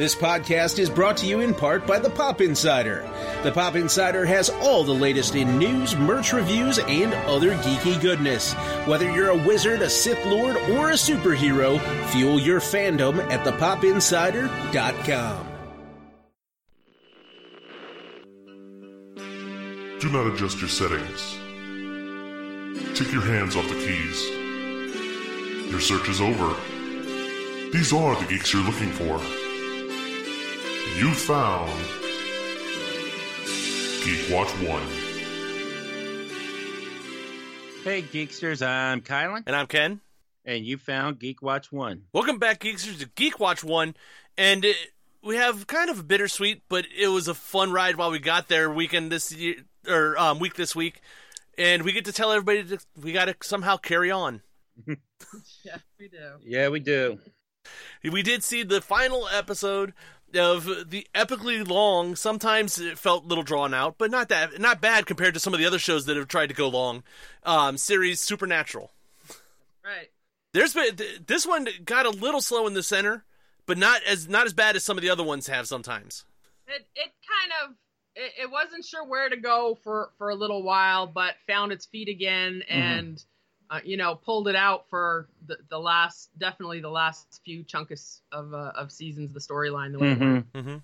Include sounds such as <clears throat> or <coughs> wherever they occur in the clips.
This podcast is brought to you in part by the Pop Insider. The Pop Insider has all the latest in news, merch reviews, and other geeky goodness. Whether you're a wizard, a Sith Lord, or a superhero, fuel your fandom at thepopinsider.com. Do not adjust your settings. Take your hands off the keys. Your search is over. These are the geeks you're looking for. You found Geek Watch 1. Hey, Geeksters, I'm Kylan, And I'm Ken. and you found Geek Watch 1. Welcome back, Geeksters, to Geek Watch 1. And it, we have kind of a bittersweet, but it was a fun ride while we got there weekend this year, or um, week this week. And we get to tell everybody that we got to somehow carry on. <laughs> Yeah, we do. Yeah, we do. We did see the final episode of the epically long. Sometimes it felt a little drawn out, but not that not bad compared to some of the other shows that have tried to go long. Um, series Supernatural. Right. There's been this one got a little slow in the center, but not as not as bad as some of the other ones have sometimes. It it kind of it, it wasn't sure where to go for for a little while, but found its feet again and uh, you know pulled it out for the the last definitely the last few chunks of uh, of seasons. The storyline the way it went. Mm-hmm.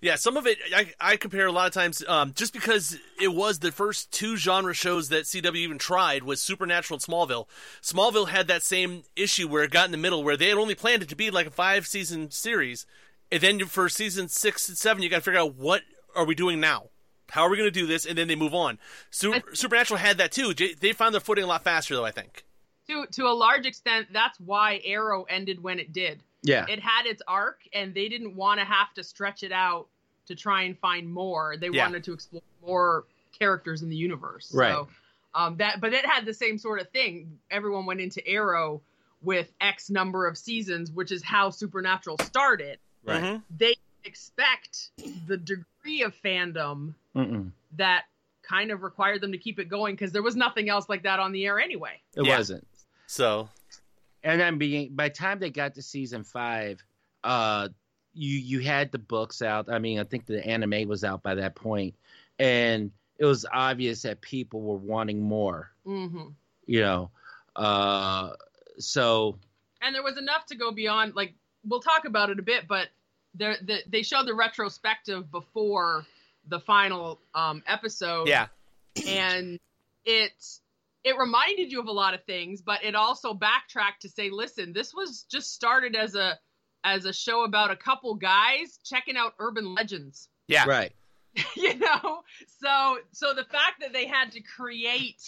Yeah, some of it I, I compare a lot of times um, just because it was the first two genre shows that CW even tried was Supernatural and Smallville. Smallville had that same issue where it got in the middle where they had only planned it to be like a five season series, and then for season six and seven you got to figure out what are we doing now. How are we going to do this? And then they move on. Super, Supernatural had that too. They found their footing a lot faster, though. I think. To to a large extent, that's why Arrow ended when it did. Yeah. It had its arc, and they didn't want to have to stretch it out to try and find more. They Yeah. wanted to explore more characters in the universe. Right. So, um, that, but it had the same sort of thing. Everyone went into Arrow with X number of seasons, which is how Supernatural started. right. Mhm. They expect the degree of fandom Mm-mm. that kind of required them to keep it going because there was nothing else like that on the air anyway. It Yeah. wasn't. So And then being, by the time they got to season five, uh, you you had the books out. I mean, I think the anime was out by that point, and it was obvious that people were wanting more. hmm You know, uh, so and there was enough to go beyond like we'll talk about it a bit but there the, they showed the retrospective before the final um episode. Yeah, and it it reminded you of a lot of things but it also backtracked to say listen this was just started as a as a show about a couple guys checking out urban legends. Yeah, right. <laughs> you know? So so the fact that they had to create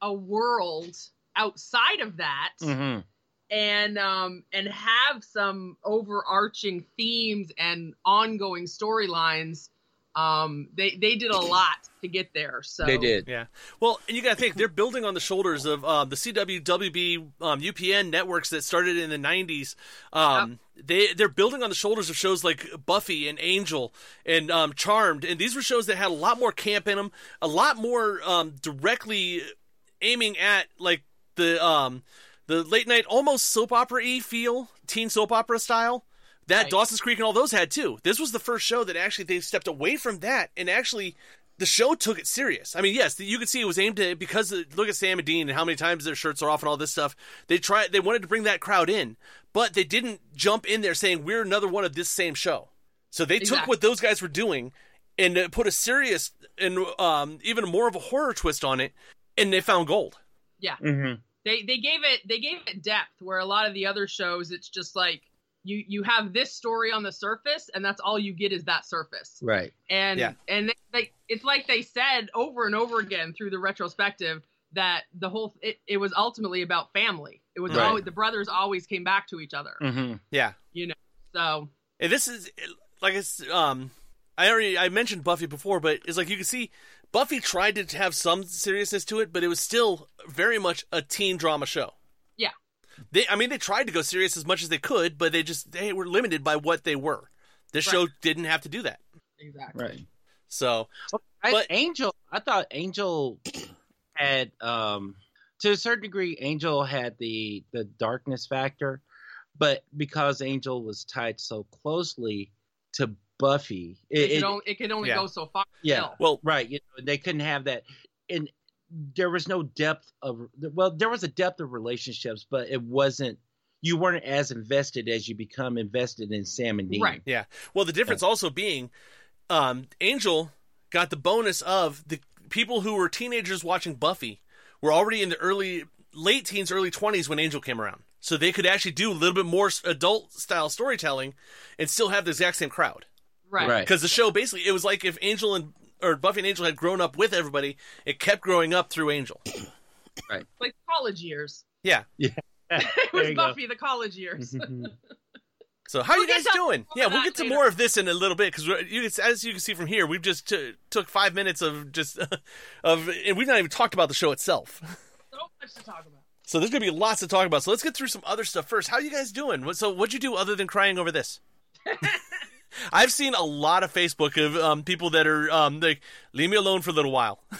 a world outside of that hmm and um and have some overarching themes and ongoing storylines um they they did a lot to get there so They did. Yeah. Well, and you got to think they're building on the shoulders of um, the CW, WB, um, UPN networks that started in the '90s. Um, They they're building on the shoulders of shows like Buffy and Angel and um, Charmed, and these were shows that had a lot more camp in them, a lot more um, directly aiming at like the um, the late night almost soap opera y feel, teen soap opera style. That Right. Dawson's Creek and all those had too. This was the first show that actually they stepped away from that and actually the show took it serious. I mean, yes, you could see it was aimed at because of, look at Sam and Dean and how many times their shirts are off and all this stuff. They tried, they wanted to bring that crowd in, but they didn't jump in there saying we're another one of this same show. So they took what those guys were doing and uh, put a serious and um, even more of a horror twist on it, and they found gold. yeah hmm they they gave it they gave it depth where a lot of the other shows it's just like you you have this story on the surface and that's all you get is that surface Right. and Yeah. and they, they it's like they said over and over again through the retrospective that the whole it, it was ultimately about family it was Right. always the brothers always came back to each other hmm Yeah, you know so And this is like it's um I already I mentioned Buffy before, but it's like you can see Buffy tried to have some seriousness to it, but it was still very much a teen drama show. Yeah. They I mean they tried to go serious as much as they could, but they just they were limited by what they were. This show didn't have to do that. exactly Right. So I, But- Angel, I thought Angel <clears throat> had, um, to a certain degree, Angel had the the darkness factor, but because Angel was tied so closely to Buffy. It, It, could, it- only, it could only yeah. go so far. Yeah. still. Well, right, you know, they couldn't have that, and there was no depth of. Well, there was a depth of relationships, but it wasn't. You weren't as invested as you become invested in Sam and Dean. Right. Yeah. Well, the difference also being, um, Angel got the bonus of the people who were teenagers watching Buffy were already in the early, late teens, early twenties when Angel came around, so they could actually do a little bit more adult style storytelling and still have the exact same crowd. Right. Right. Because the show basically, it was like if Angel and or Buffy and Angel had grown up with everybody, it kept growing up through Angel. <coughs> Right? Like college years. Yeah. yeah. <laughs> <laughs> it was you go. Buffy the college years. Mm-hmm. So how We'll you guys doing? Yeah, we'll get to later. more of this in a little bit because as you can see from here, we've just t- took five minutes of just <laughs> of, and we've not even talked about the show itself. so much to talk about. So there's gonna be lots to talk about. So let's get through some other stuff first. How you guys doing? So what'd you do other than crying over this? I've seen a lot of Facebook of um, people that are um, like, leave me alone for a little while. <laughs>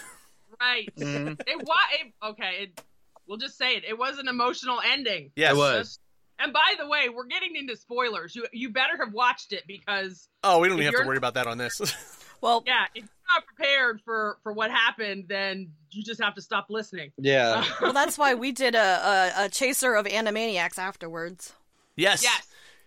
Right. Mhm. It was it, okay. It, we'll just say it. It was an emotional ending. Yes. It was. And by the way, we're getting into spoilers. You you better have watched it because Oh, we don't even have to worry about that on this. <laughs> Well, yeah, if you're not prepared for for what happened, then you just have to stop listening. Yeah. <laughs> well, that's why we did a, a, a chaser of Animaniacs afterwards. yes. yes.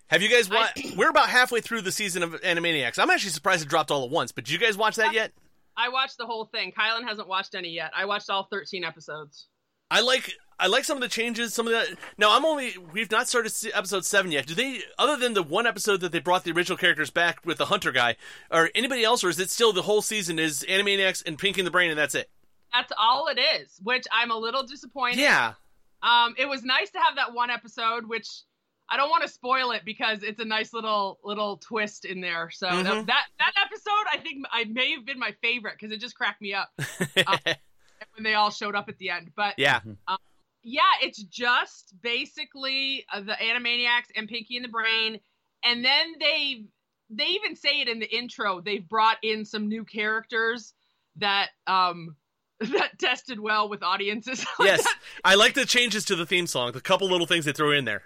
Have you guys watched? <clears throat> We're about halfway through the season of Animaniacs. I'm actually surprised it dropped all at once. But did you guys watch that yet? I watched the whole thing. Kylan hasn't watched any yet. I watched all 13 episodes. I like I like some of the changes. Some of the now I'm only we've not started episode seven yet. Do they other than the one episode that they brought the original characters back with the hunter guy, or anybody else, or is it still the whole season is Animaniacs and Pinky and the Brain and that's it? That's all it is, which I'm a little disappointed. Yeah, Um, it was nice to have that one episode, which I don't want to spoil it because it's a nice little little twist in there. So Mhm. that, that that episode, I think, I may have been my favorite because it just cracked me up <laughs> when they all showed up at the end. But yeah, yeah, it's just basically uh, the Animaniacs and Pinky and the Brain, and then they they even say it in the intro. They've brought in some new characters that um <laughs> that tested well with audiences. Like <laughs> yes. that- I like the changes to the theme song. The couple little things they throw in there.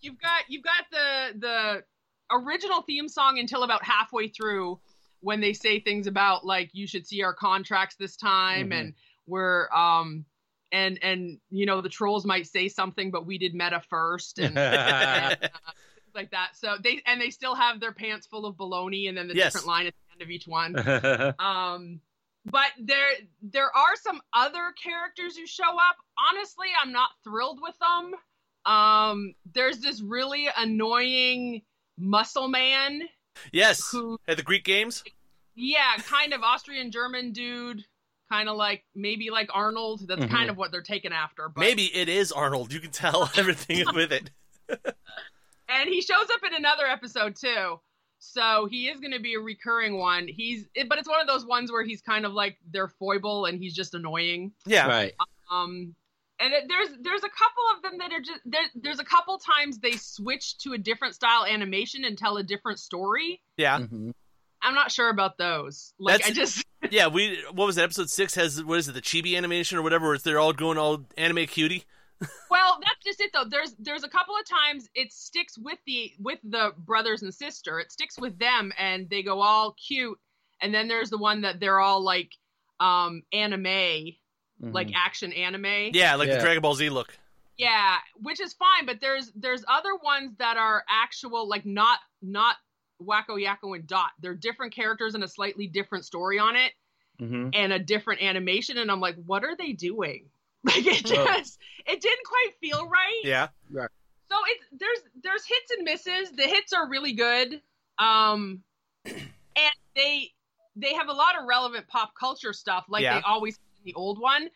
You've got you've got the the original theme song until about halfway through when they say things about like you should see our contracts this time Mhm. and we're um and and you know the trolls might say something but we did meta first and, <laughs> and, uh, things like that so they and they still have their pants full of baloney and then the Yes. different line at the end of each one <laughs> um but there there are some other characters who show up honestly i'm not thrilled with them um there's this really annoying muscle man yes, who at the Greek games. yeah kind of austrian german dude kind of like maybe like arnold that's Mhm. kind of what they're taking after but Maybe it is Arnold. You can tell <laughs> everything with it. <laughs> and he shows up in another episode too so he is going to be a recurring one he's it, but it's one of those ones where he's kind of like their foible and he's just annoying Yeah, right. um and it, there's there's a couple of them that are just there, there's a couple times they switch to a different style animation and tell a different story yeah, Mhm. i'm not sure about those like That's- i just <laughs> yeah. We what was it? Episode six has what is it? The chibi animation or whatever. Where they're all going all anime cutie. <laughs> well that's just it though there's there's a couple of times it sticks with the with the brothers and sister it sticks with them and they go all cute and then there's the one that they're all like um anime like Mhm. action anime Yeah, like Yeah. the Dragon Ball Z look. Yeah, which is fine, but there's there's other ones that are actual like not not Wakko Yakko and Dot. They're different characters and a slightly different story on it Mhm. and a different animation and I'm like, what are they doing? <laughs> Like it Oh. just it didn't quite feel right. Yeah, So it's there's there's hits and misses. The hits are really good. Um <clears throat> and they they have a lot of relevant pop culture stuff like Yeah. they always did in the old one.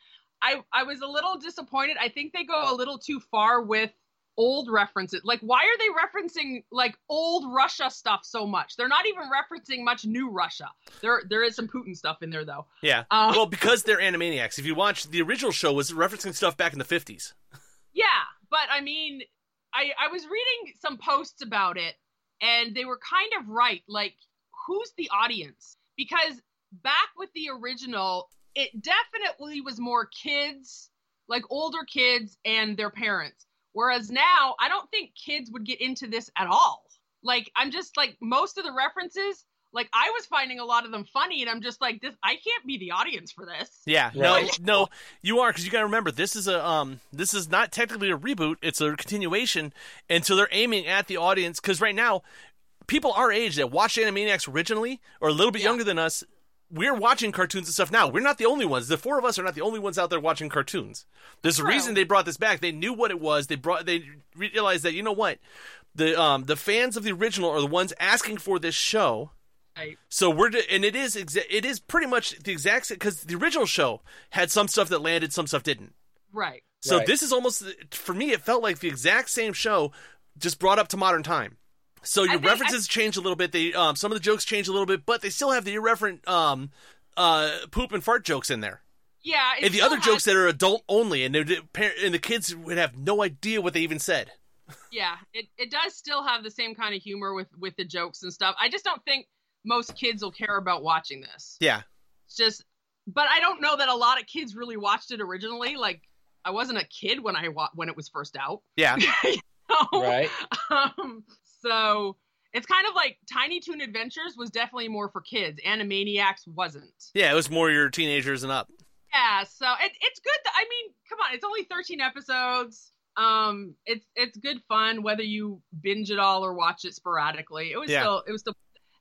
I I was a little disappointed. I think they go a little too far with old references. Like why are they referencing like old Russia stuff so much? They're not even referencing much new Russia. There there is some Putin stuff in there though. yeah. Uh, well, because they're Animaniacs. If you watch the original show, was referencing stuff back in the fifties. Yeah, but I mean, I I was reading some posts about it, and they were kind of right. Like, who's the audience? Because back with the original, it definitely was more kids, like older kids and their parents. Whereas now, I don't think kids would get into this at all. like I'm just like most of the references, like I was finding a lot of them funny, and I'm just like this. I can't be the audience for this. Yeah, Right. no, no, you are because you got to remember this is a um, this is not technically a reboot; it's a continuation, and so they're aiming at the audience because right now, people our age that watched Animaniacs originally or a little bit Yeah. younger than us, we're watching cartoons and stuff now. We're not the only ones. The four of us are not the only ones out there watching cartoons. There's a True. reason they brought this back. They knew what it was. They brought. They realized that you know what, the um the fans of the original are the ones asking for this show. Right. So we're and it is exa- it is pretty much the exact because the original show had some stuff that landed, some stuff didn't. Right. So Right. this is almost for me. It felt like the exact same show, just brought up to modern time. So your think I- references change a little bit. They um, some of the jokes change a little bit, but they still have the irreverent um, uh, poop and fart jokes in there, Yeah. and the other has- jokes that are adult only, and they're- and the kids would have no idea what they even said. yeah it, it does still have the same kind of humor with with the jokes and stuff i just don't think most kids will care about watching this Yeah, it's just but i don't know that a lot of kids really watched it originally like i wasn't a kid when i wa- when it was first out yeah, <laughs> So, Right. <laughs> um, so it's kind of like tiny toon adventures was definitely more for kids animaniacs wasn't yeah. It was more your teenagers and up. yeah so it, it's good th- i mean come on it's only 13 episodes um it's it's good fun whether you binge it all or watch it sporadically it was Yeah. still it was still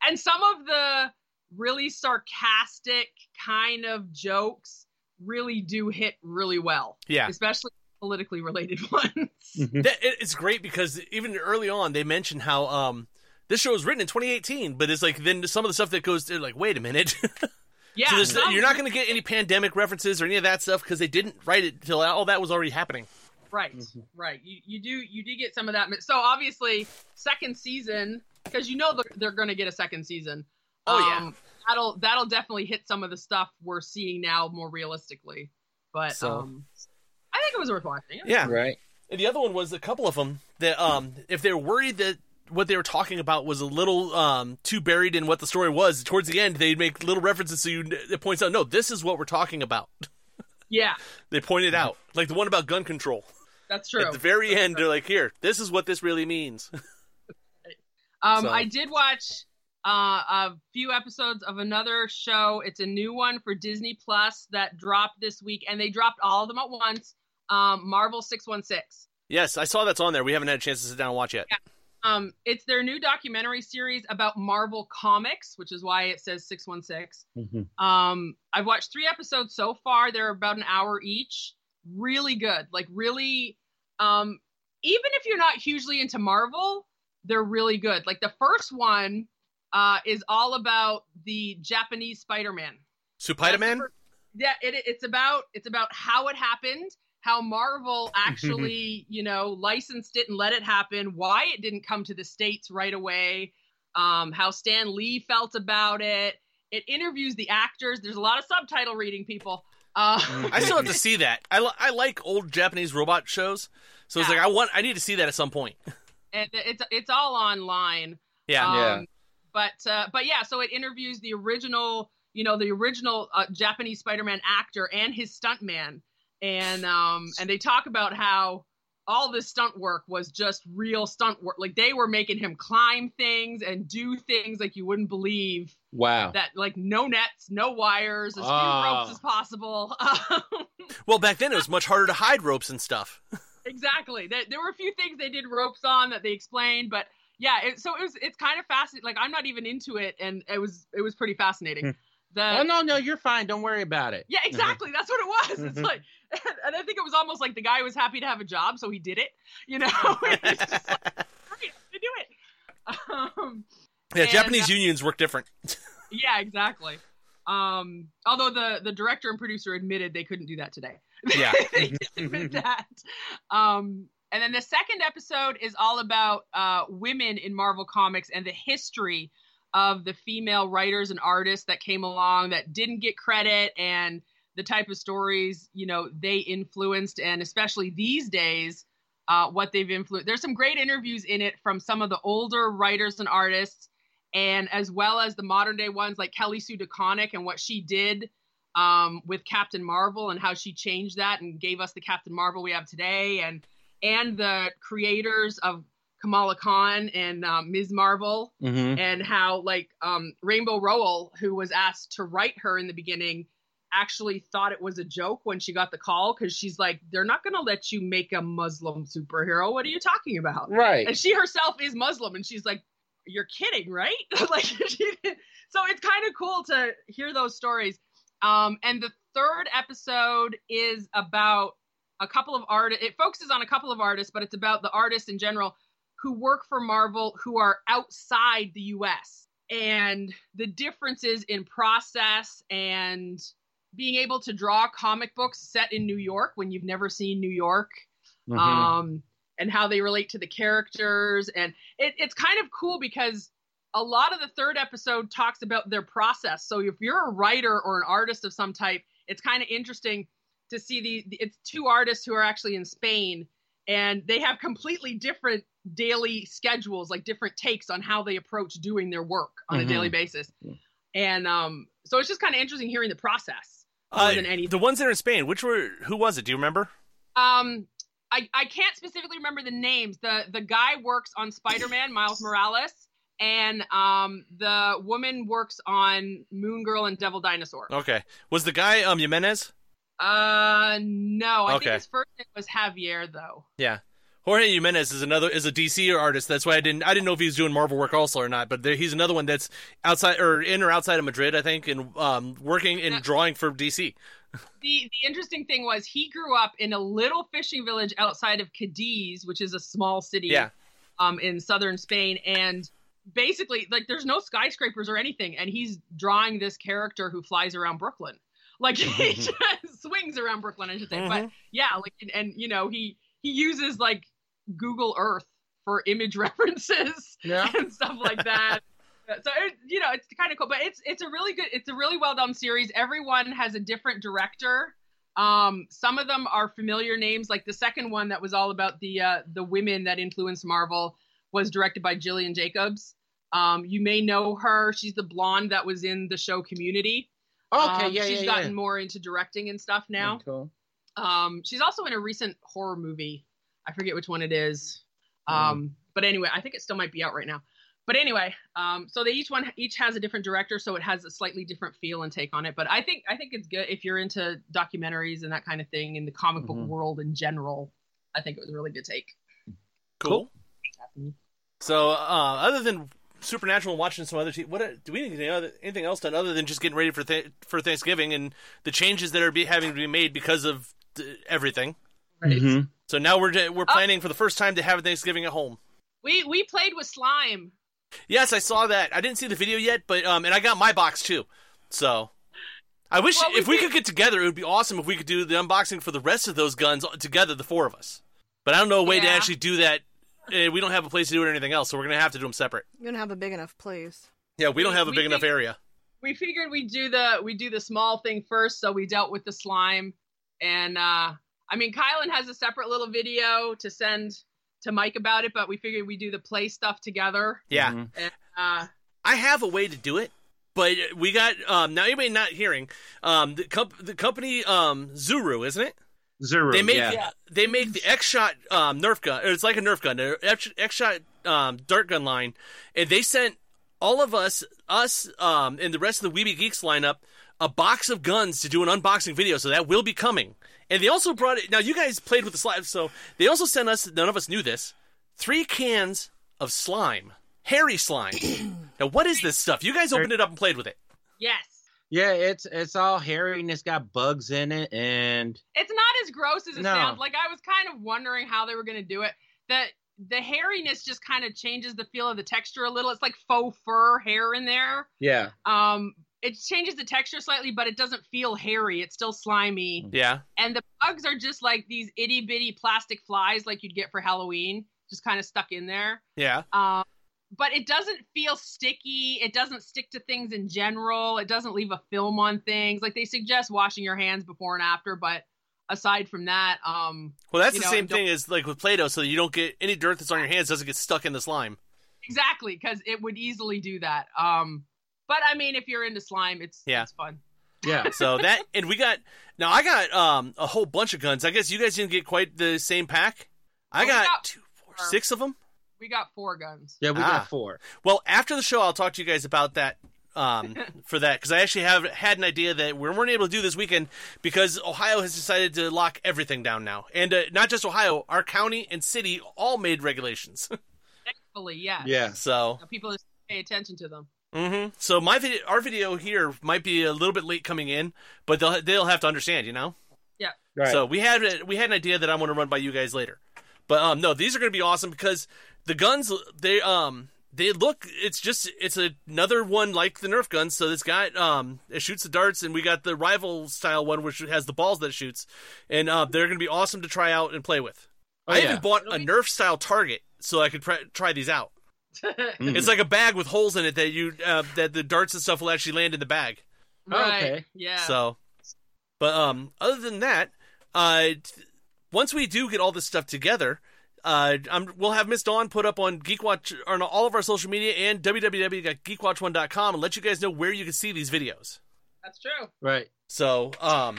and some of the really sarcastic kind of jokes really do hit really well Yeah, especially politically related <laughs> ones that, it- it's great because even early on they mentioned how um this show was written in 2018, but it's like then some of the stuff that goes they're like, wait a minute. <laughs> yeah So there's, some- you're not going to get any pandemic references or any of that stuff because they didn't write it until all that was already happening. Right, right. You you do you do get some of that. So obviously, second season because you know they're, they're going to get a second season. Oh, yeah. Um, that'll that'll definitely hit some of the stuff we're seeing now more realistically. But So- um, I think it was worth watching. Yeah. Right. And the other one was a couple of them that um if they're worried that what they were talking about was a little um too buried in what the story was, towards the end they'd make little references so you it points out, no, this is what we're talking about. Yeah, <laughs> They pointed out like the one about gun control. that's true. At the very end, they're like, here, this is what this really means. <laughs> Um, So- I did watch uh, a few episodes of another show. It's a new one for Disney Plus that dropped this week, and they dropped all of them at once. Um, Marvel Six One Six. yes, I saw that's on there. We haven't had a chance to sit down and watch yet. Um, it's their new documentary series about Marvel Comics, which is why it says 616. Mhm. Um, I've watched three episodes so far. They're about an hour each. Really good. Like, really, um, even if you're not hugely into Marvel, they're really good. Like, the first one uh, is all about the Japanese Spider Man. Supaida Man? Yeah, it, it's about it's about how it happened, how Marvel <laughs> actually, you know, licensed it and let it happen, why it didn't come to the states right away, um, how Stan Lee felt about it. It interviews the actors. There's a lot of subtitle reading, people. Uh, I still have to <laughs> see that. I, li- I like old Japanese robot shows, so it's Yeah. like I want I need to see that at some point. <laughs> and it's it's all online. Yeah, Um, Yeah. But uh, but yeah, so it interviews the original, you know, the original uh, Japanese Spider-Man actor and his stuntman, and um and they talk about how all this stunt work was just real stunt work. Like they were making him climb things and do things like you wouldn't believe. Wow. That like no nets, no wires, as few Ah. ropes as possible. <laughs> Well, back then it was much harder to hide ropes and stuff. <laughs> exactly. There, there were a few things they did ropes on that they explained, but yeah. It, so it was. It's kind of fascinating. Like I'm not even into it, and it was. It was pretty fascinating. The oh no, no, you're fine. Don't worry about it. yeah, exactly. That's what it was. It's like, <laughs> and I think it was almost like the guy was happy to have a job, so he did it. You know, <laughs> <laughs> He's just like, great, gonna do it. Um, Yeah, And, Japanese uh, unions work different. yeah, exactly. Um, although the the director and producer admitted they couldn't do that today. Yeah. they did admit that. Um, and then the second episode is all about uh, women in Marvel Comics and the history of the female writers and artists that came along that didn't get credit and the type of stories you know they influenced and especially these days uh, what they've influenced. There's some great interviews in it from some of the older writers and artists, and as well as the modern day ones like Kelly Sue DeConnick and what she did um, with Captain Marvel and how she changed that and gave us the Captain Marvel we have today, and and the creators of Kamala Khan and um, Ms. Marvel, Mm-hmm. and how like um, Rainbow Rowell, who was asked to write her in the beginning, actually thought it was a joke when she got the call because she's like, "They're not going to let you make a Muslim superhero. What are you talking about?" Right. And she herself is Muslim, and she's like, "You're kidding, right?" <laughs> like, she, so it's kind of cool to hear those stories. Um, and the third episode is about a couple of artists. It focuses on a couple of artists, but it's about the artists in general who work for Marvel who are outside the US and the differences in process and being able to draw comic books set in New York when you've never seen New York Mhm. um, and how they relate to the characters. And it, it's kind of cool because a lot of the third episode talks about their process. So if you're a writer or an artist of some type, it's kind of interesting to see the it's two artists who are actually in Spain and they have completely different daily schedules, like different takes on how they approach doing their work on a Mhm. daily basis. And um, so it's just kind of interesting hearing the process more Uh, than anything. the ones that are in Spain, which were who was it? Do you remember? Um, I, I can't specifically remember the names. The the guy works on Spider Man, Miles Morales, and um the woman works on Moon Girl and Devil Dinosaur. Okay, was the guy um Jimenez? Uh, no, I Okay. think his first name was Javier though. Yeah. Jorge Jimenez is another is a DC artist. That's why I didn't I didn't know if he was doing Marvel work also or not. But there, he's another one that's outside or in or outside of Madrid, I think, and um, working and drawing for DC. The the interesting thing was he grew up in a little fishing village outside of Cadiz, which is a small city Yeah. um in southern Spain and basically like there's no skyscrapers or anything and he's drawing this character who flies around Brooklyn. Like <laughs> he just swings around Brooklyn I should say. But yeah, like and, and you know, he he uses like Google Earth for image <laughs> references Yeah. and stuff like that. <laughs> So it, you know, it's kind of cool, but it's it's a really good, it's a really well done series. Everyone has a different director. Um, some of them are familiar names, like the second one that was all about the uh, the women that influenced Marvel was directed by Gillian Jacobs. Um, you may know her; she's the blonde that was in the show Community. Okay, Um, yeah, she's yeah, gotten yeah. more into directing and stuff now. Cool. Um, she's also in a recent horror movie. I forget which one it is. Um, but anyway, I think it still might be out right now. But anyway, um, so they each one each has a different director, so it has a slightly different feel and take on it. But I think I think it's good if you're into documentaries and that kind of thing in the comic book Mhm. world in general. I think it was a really good take. Cool. So, uh, other than Supernatural and watching some other TV, what do we need anything, else done other than just getting ready for th- for Thanksgiving and the changes that are be, having to be made because of everything? Right? Mhm. So now we're we're planning for the first time to have Thanksgiving at home. We we played with slime. Yes, I saw that. I didn't see the video yet, but um, and I got my box too. So I wish Well, we if we could get together, it would be awesome if we could do the unboxing for the rest of those guns together, the four of us. But I don't know a way to actually do that. Uh, we don't have a place to do it or anything else, so we're gonna have to do them separate. You don't have a big enough place. Yeah, we don't have a we big enough area. we figured we'd do the we do the small thing first so we dealt with the slime and uh i mean kylan has a separate little video to send to mike about it but we figured we'd do the play stuff together Yeah, Mhm. and uh I have a way to do it, but we got um now anybody not hearing um the comp- the company um Zuru, isn't it? Zero. They make yeah. they make the X shot um, Nerf gun. It's like a Nerf gun, an X shot um, dart gun line, and they sent all of us, us, um, and the rest of the Weeby Geeks lineup, a box of guns to do an unboxing video. So that will be coming. And they also brought it. Now you guys played with the slime, so they also sent us. None of us knew this. Three cans of slime, hairy slime. <clears throat> now what is this stuff? You guys opened it up and played with it. yes Yeah, it's it's all hairy and it's got bugs in it and it's not as gross as it No. sounds like i was kind of wondering how they were going to do it that the hairiness just kind of changes the feel of the texture a little it's like faux fur hair in there yeah. um it changes the texture slightly but it doesn't feel hairy it's still slimy Yeah. and the bugs are just like these itty bitty plastic flies like you'd get for Halloween, just kind of stuck in there. Yeah. Um, but it doesn't feel sticky. It doesn't stick to things in general. It doesn't leave a film on things. Like they suggest washing your hands before and after, but aside from that, um, Well, that's the know, same thing as like with Play-Doh, so you don't get any dirt that's on your hands doesn't get stuck in the slime. exactly because it would easily do that. Um, but I mean, if you're into slime, it's Yeah. it's fun. Yeah. <laughs> So that and we got now I got um a whole bunch of guns. I guess you guys didn't get quite the same pack. I got, got two, four, four. six of them. We got four guns. Yeah, we Ah. got four. Well, after the show, I'll talk to you guys about that. Um, <laughs> for that, because I actually have had an idea that we weren't able to do this weekend because Ohio has decided to lock everything down now, and uh, not just Ohio, our county and city all made regulations. <laughs> Thankfully, yes. Yeah. so, Now People just pay attention to them. Hmm so my video, our video here might be a little bit late coming in, but they'll they'll have to understand, you know. Yeah. Right. So we had we had an idea that I want to run by you guys later, but um no, these are going to be awesome because the guns they um they look it's just it's another one like the Nerf guns. So it's got um it shoots the darts, and we got the rival style one which has the balls that it shoots, and uh, they're going to be awesome to try out and play with. Oh, I yeah. even bought a Nerf style target so I could pr- try these out. Mm. It's like a bag with holes in it that you uh, that the darts and stuff will actually land in the bag. Oh, right. okay. Yeah. So, but um, other than that, uh, once we do get all this stuff together, uh, I'm, we'll have Miss Dawn put up on GeekWatch on all of our social media and www.geekwatch1.com and let you guys know where you can see these videos. That's true. Right. So, um,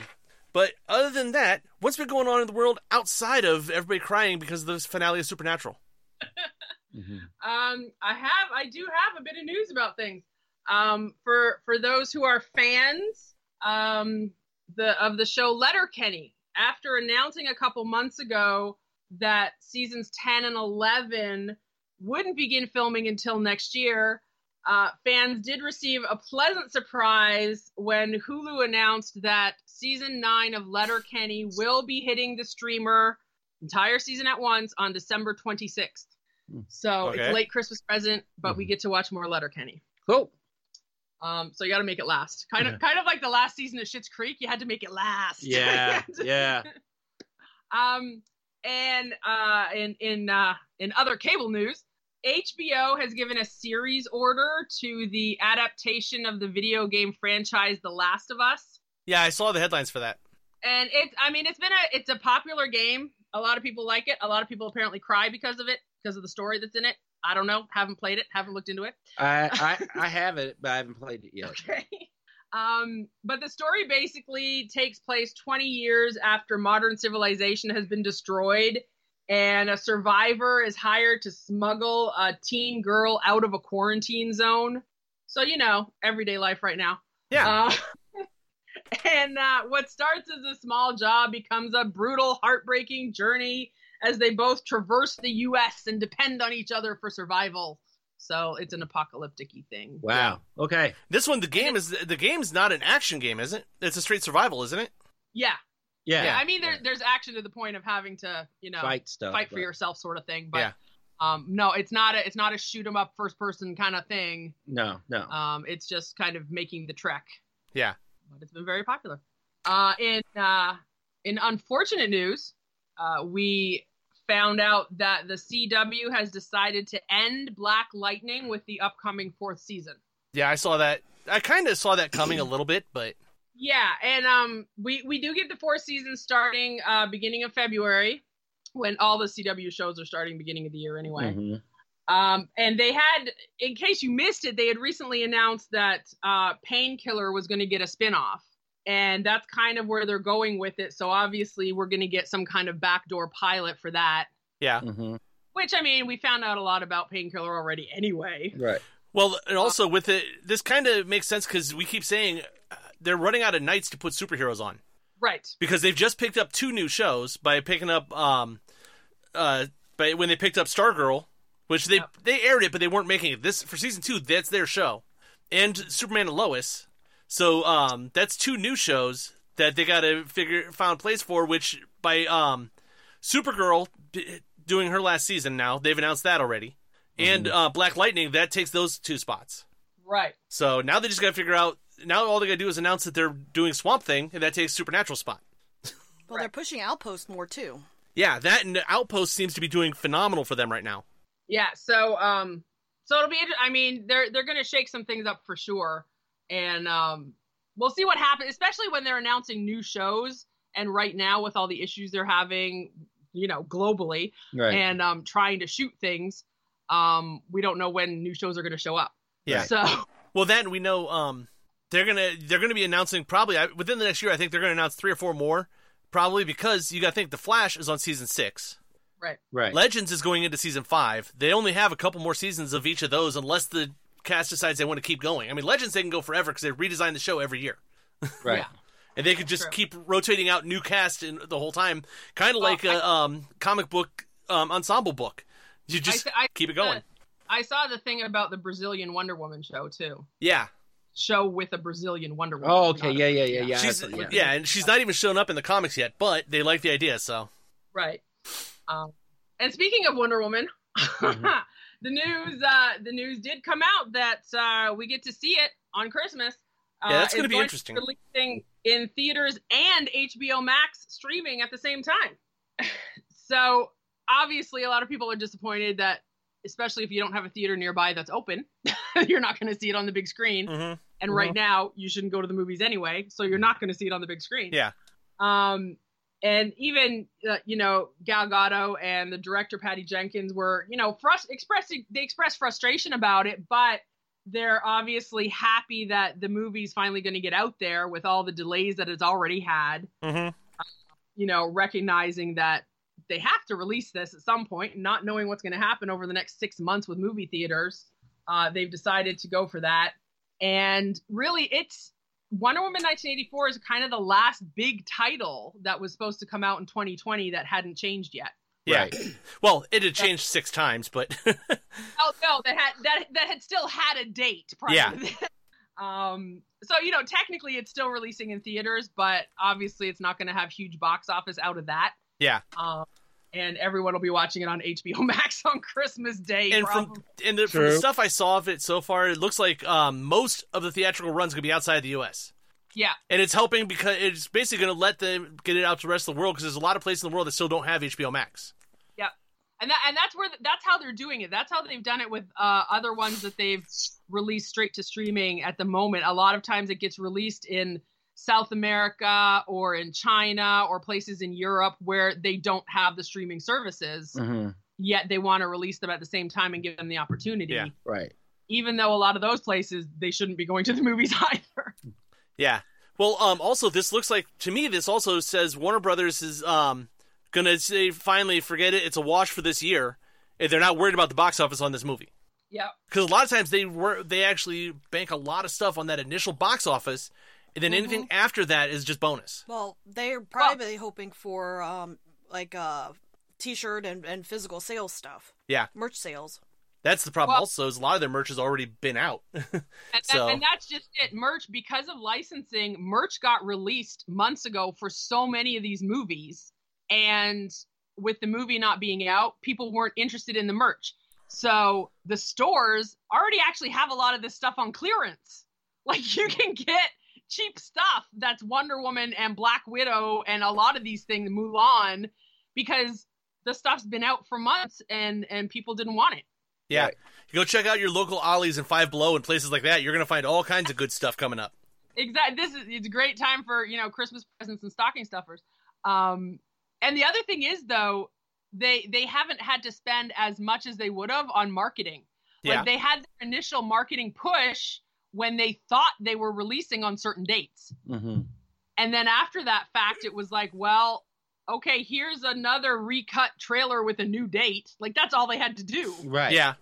but other than that, what's been going on in the world outside of everybody crying because of the finale of Supernatural? <laughs> Mhm. Um, I have, I do have a bit of news about things. Um, for for those who are fans, um, the of the show Letterkenny, after announcing a couple months ago that seasons ten and eleven wouldn't begin filming until next year, uh, fans did receive a pleasant surprise when Hulu announced that season nine of Letterkenny will be hitting the streamer entire season at once on December twenty sixth. So Okay. it's a late Christmas present, but we Mhm. get to watch more Letterkenny. Cool. Um, so you got to make it last. Kind of, Yeah. kind of like the last season of Schitt's Creek. You had to make it last. <laughs> Yeah. yeah. <laughs> um, and uh, in in uh, in other cable news, HBO has given a series order to the adaptation of the video game franchise The Last of Us. Yeah, I saw the headlines for that. And it, I mean, it's been a it's a popular game. A lot of people like it. A lot of people apparently cry because of it, because of the story that's in it. I don't know. Haven't played it. Haven't looked into it. I, <laughs> I I have it, but I haven't played it yet. Okay. Um, but the story basically takes place 20 years after modern civilization has been destroyed, and a survivor is hired to smuggle a teen girl out of a quarantine zone. So, you know, everyday life right now. Yeah. Uh, <laughs> and uh, what starts as a small job becomes a brutal, heartbreaking journey as they both traverse the U.S. and depend on each other for survival. So it's an apocalyptic thing. Wow. Okay. This one, the game is the game's not an action game, is it? It's a straight survival, isn't it? Yeah. Yeah. Yeah, I mean, there, there's action to the point of having to, you know, fight, stuff, fight for but- yourself sort of thing. But Yeah. um, no, it's not a, it's not a shoot 'em up first person kind of thing. No, no. Um, it's just kind of making the trek. Yeah. But it's been very popular. Uh, in uh, in unfortunate news, uh, we found out that the CW has decided to end Black Lightning with the upcoming fourth season. Yeah, I saw that. I kind of saw that coming a little bit, but Yeah, and um, we we do get the fourth season starting uh beginning of February, when all the CW shows are starting beginning of the year anyway. Mhm. Um, and they had, in case you missed it, they had recently announced that uh, Painkiller was going to get a spinoff, and that's kind of where they're going with it. So obviously, we're going to get some kind of backdoor pilot for that. yeah. Mhm. Which I mean, we found out a lot about Painkiller already anyway. Right. Well, and also with it, this kind of makes sense because we keep saying uh, they're running out of nights to put superheroes on Right. because they've just picked up two new shows by picking up um, uh, by when they picked up Stargirl, which they Yep. they aired it, but they weren't making it this for season two. That's their show, and Superman and Lois. So um, that's two new shows that they got to figure found place for. Which by um, Supergirl d- doing her last season now, they've announced that already, and uh, Black Lightning that takes those two spots. Right. So now they just got to figure out. Now all they got to do is announce that they're doing Swamp Thing, and that takes Supernatural spot. Well, they're pushing Outpost more too. Yeah, that and Outpost seems to be doing phenomenal for them right now. Yeah. So um, so it'll be. I mean, they're they're going to shake some things up for sure, and um, we'll see what happens. Especially when they're announcing new shows, and right now with all the issues they're having, you know, globally, Right. and um, trying to shoot things, um, we don't know when new shows are going to show up. Yeah. So Well, then we know um, they're gonna they're gonna be announcing probably within the next year. I think they're gonna announce three or four more, probably because you got to think the Flash is on season six, Right. Right. Legends is going into season five. They only have a couple more seasons of each of those, unless the cast decides they want to keep going. I mean, Legends they can go forever because they redesign the show every year, <laughs> right. Yeah. and they could just True. keep rotating out new cast in the whole time, kind of like I- a um, comic book um, ensemble book. You just th- I keep it going. that- I saw the thing about the Brazilian Wonder Woman show too. Yeah, Show with a Brazilian Wonder Woman. Oh, okay. not Yeah, yeah, yeah, yeah. she's I yeah. and she's not even shown up in the comics yet, but they like the idea. So Right. Um, and speaking of Wonder Woman, <laughs> Mm-hmm. The news uh, the news did come out that uh, we get to see it on Christmas. Uh, Yeah, that's gonna be interesting. releasing in theaters and HBO Max streaming at the same time. <laughs> so obviously, a lot of people are disappointed that, especially if you don't have a theater nearby that's open, <laughs> you're not going to see it on the big screen. mhm. And right now, you shouldn't go to the movies anyway, so you're not going to see it on the big screen. Yeah. Um, and even uh, you know Gal Gadot and the director Patty Jenkins were you know frust- expressing they expressed frustration about it, but they're obviously happy that the movie's finally going to get out there with all the delays that it's already had. Mhm. You know, recognizing that they have to release this at some point, point, not knowing what's going to happen over the next six months with movie theaters, uh, they've decided to go for that. And really, it's Wonder Woman 1984 is kind of the last big title that was supposed to come out in 2020 that hadn't changed yet. yeah. Right. <clears throat> Well, it had changed six times, but <laughs> Oh no, that had that that had still had a date. Prior Yeah. To that. <laughs> Um. So you know, technically, it's still releasing in theaters, but obviously, it's not going to have huge box office out of that. yeah. Um. And everyone will be watching it on HBO <laughs> Max on Christmas Day. and probably. from and the, from the stuff I saw of it so far, it looks like um, most of the theatrical runs gonna be outside the U.S. yeah, and it's helping because it's basically gonna let them get it out to the rest of the world because there's a lot of places in the world that still don't have HBO Max. Yeah. And that and that's where that's how they're doing it. That's how they've done it with uh, other ones that they've released straight to streaming at the moment. A lot of times it gets released in South America or in China or places in Europe where they don't have the streaming services. Mhm. Yet they want to release them at the same time and give them the opportunity. Yeah. Right. Even though a lot of those places they shouldn't be going to the movies <laughs> either. Yeah. Well, um, also this looks like to me this also says Warner Brothers is um gonna say finally forget it, it's a wash for this year. If they're not worried about the box office on this movie. yeah. Because a lot of times they were they actually bank a lot of stuff on that initial box office, and then anything after that is just bonus. Well, they're probably hoping for um like uh t-shirt and, and physical sales stuff, Yeah, merch sales. that's the problem. Well- also, is a lot of their merch has already been out. <laughs> And, that, So- and that's just it. Merch, because of licensing, merch got released months ago for so many of these movies. And with the movie not being out, people weren't interested in the merch. So the stores already actually have a lot of this stuff on clearance. <laughs> Like you can get cheap stuff that's Wonder Woman and Black Widow and a lot of these things, Mulan, because the stuff's been out for months and and people didn't want it. Yeah. Right. You go check out your local Ollie's and Five Below and places like that. You're gonna find all kinds of good stuff coming up. exactly this is it's a great time for you know christmas presents and stocking stuffers um and the other thing is though they they haven't had to spend as much as they would have on marketing Yeah. they had their initial marketing push when they thought they were releasing on certain dates. Hmm and then after that fact it was like well okay here's another recut trailer with a new date. Like that's all they had to do. Right. Yeah.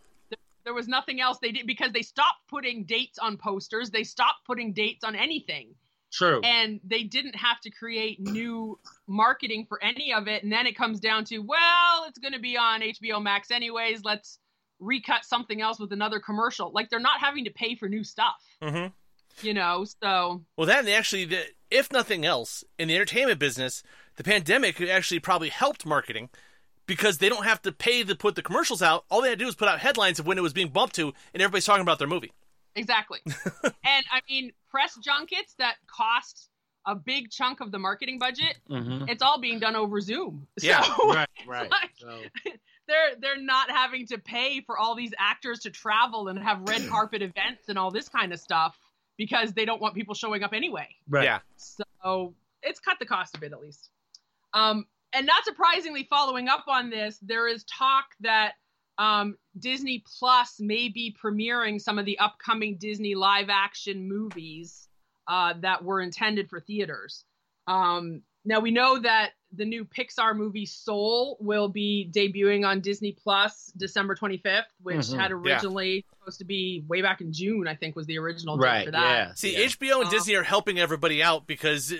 there was nothing else they did because they stopped putting dates on posters. They stopped putting dates on anything. True. and they didn't have to create new marketing for any of it. And then it comes down to well it's going to be on hbo max anyways. Let's recut something else with another commercial like they're not having to pay for new stuff hmm you know so Well, that actually, the- if nothing else, in the entertainment business, the pandemic actually probably helped marketing because they don't have to pay to put the commercials out. All they had to do was put out headlines of when it was being bumped to, and everybody's talking about their movie. exactly <laughs> and i mean press junkets that cost a big chunk of the marketing budget hmm it's all being done over zoom Yeah, <laughs> so Right. Right. like- So, <laughs> they're they're not having to pay for all these actors to travel and have red <clears throat> carpet events and all this kind of stuff because they don't want people showing up anyway. right. Yeah. So it's cut the cost a bit at least. Um, and not surprisingly, following up on this, there is talk that um, Disney Plus may be premiering some of the upcoming Disney live action movies uh, that were intended for theaters. Um, now we know that the new Pixar movie Soul will be debuting on Disney Plus December 25th, which Mhm. had originally supposed to be way back in June. I think was the original date Right. for that. Yeah. See, yeah. HBO and Uh, Disney are helping everybody out because uh,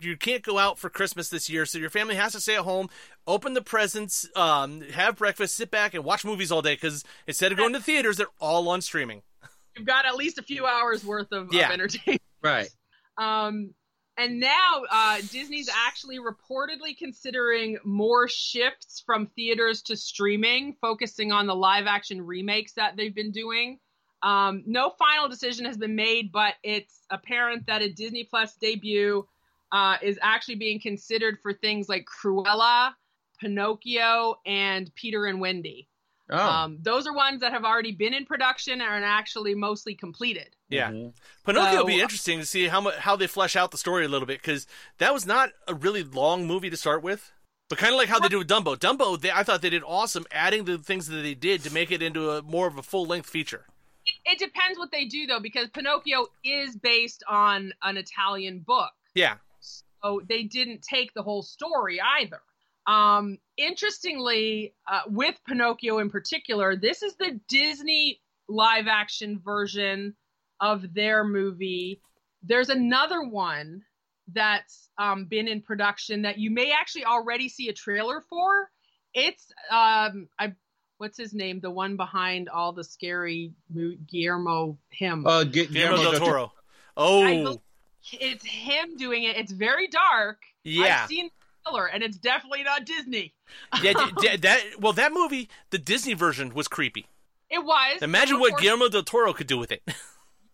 you can't go out for Christmas this year, so your family has to stay at home, open the presents, um, have breakfast, sit back, and watch movies all day. Because instead of going to theaters, they're all on streaming. You've got at least a few hours worth of, Yeah. of entertainment. Right. Um, and now uh, Disney's actually reportedly considering more shifts from theaters to streaming, focusing on the live action remakes that they've been doing. Um, no final decision has been made, but it's apparent that a Disney Plus debut uh, is actually being considered for things like Cruella, Pinocchio, and Peter and Wendy. Oh. Um, those are ones that have already been in production and are actually mostly completed. Yeah, Mhm. Pinocchio will be interesting to see how mu- how they flesh out the story a little bit because that was not a really long movie to start with. But kind of like how they do with Dumbo. Dumbo, they, I thought they did awesome adding the things that they did to make it into a more of a full length feature. It depends what they do though, because Pinocchio is based on an Italian book, Yeah, so they didn't take the whole story either. Um, interestingly, uh, with Pinocchio in particular, this is the Disney live action version of their movie. There's another one that's um, been in production that you may actually already see a trailer for. It's um, I what's his name? The one behind all the scary mo- Guillermo him. Oh, Gu- Guillermo del del Toro. Oh, bel- it's him doing it. It's very dark. yeah. I've seen the trailer, and it's definitely not Disney. yeah, <laughs> that well, that movie, the Disney version was creepy. It was. Imagine what Guillermo del Toro could do with it. <laughs>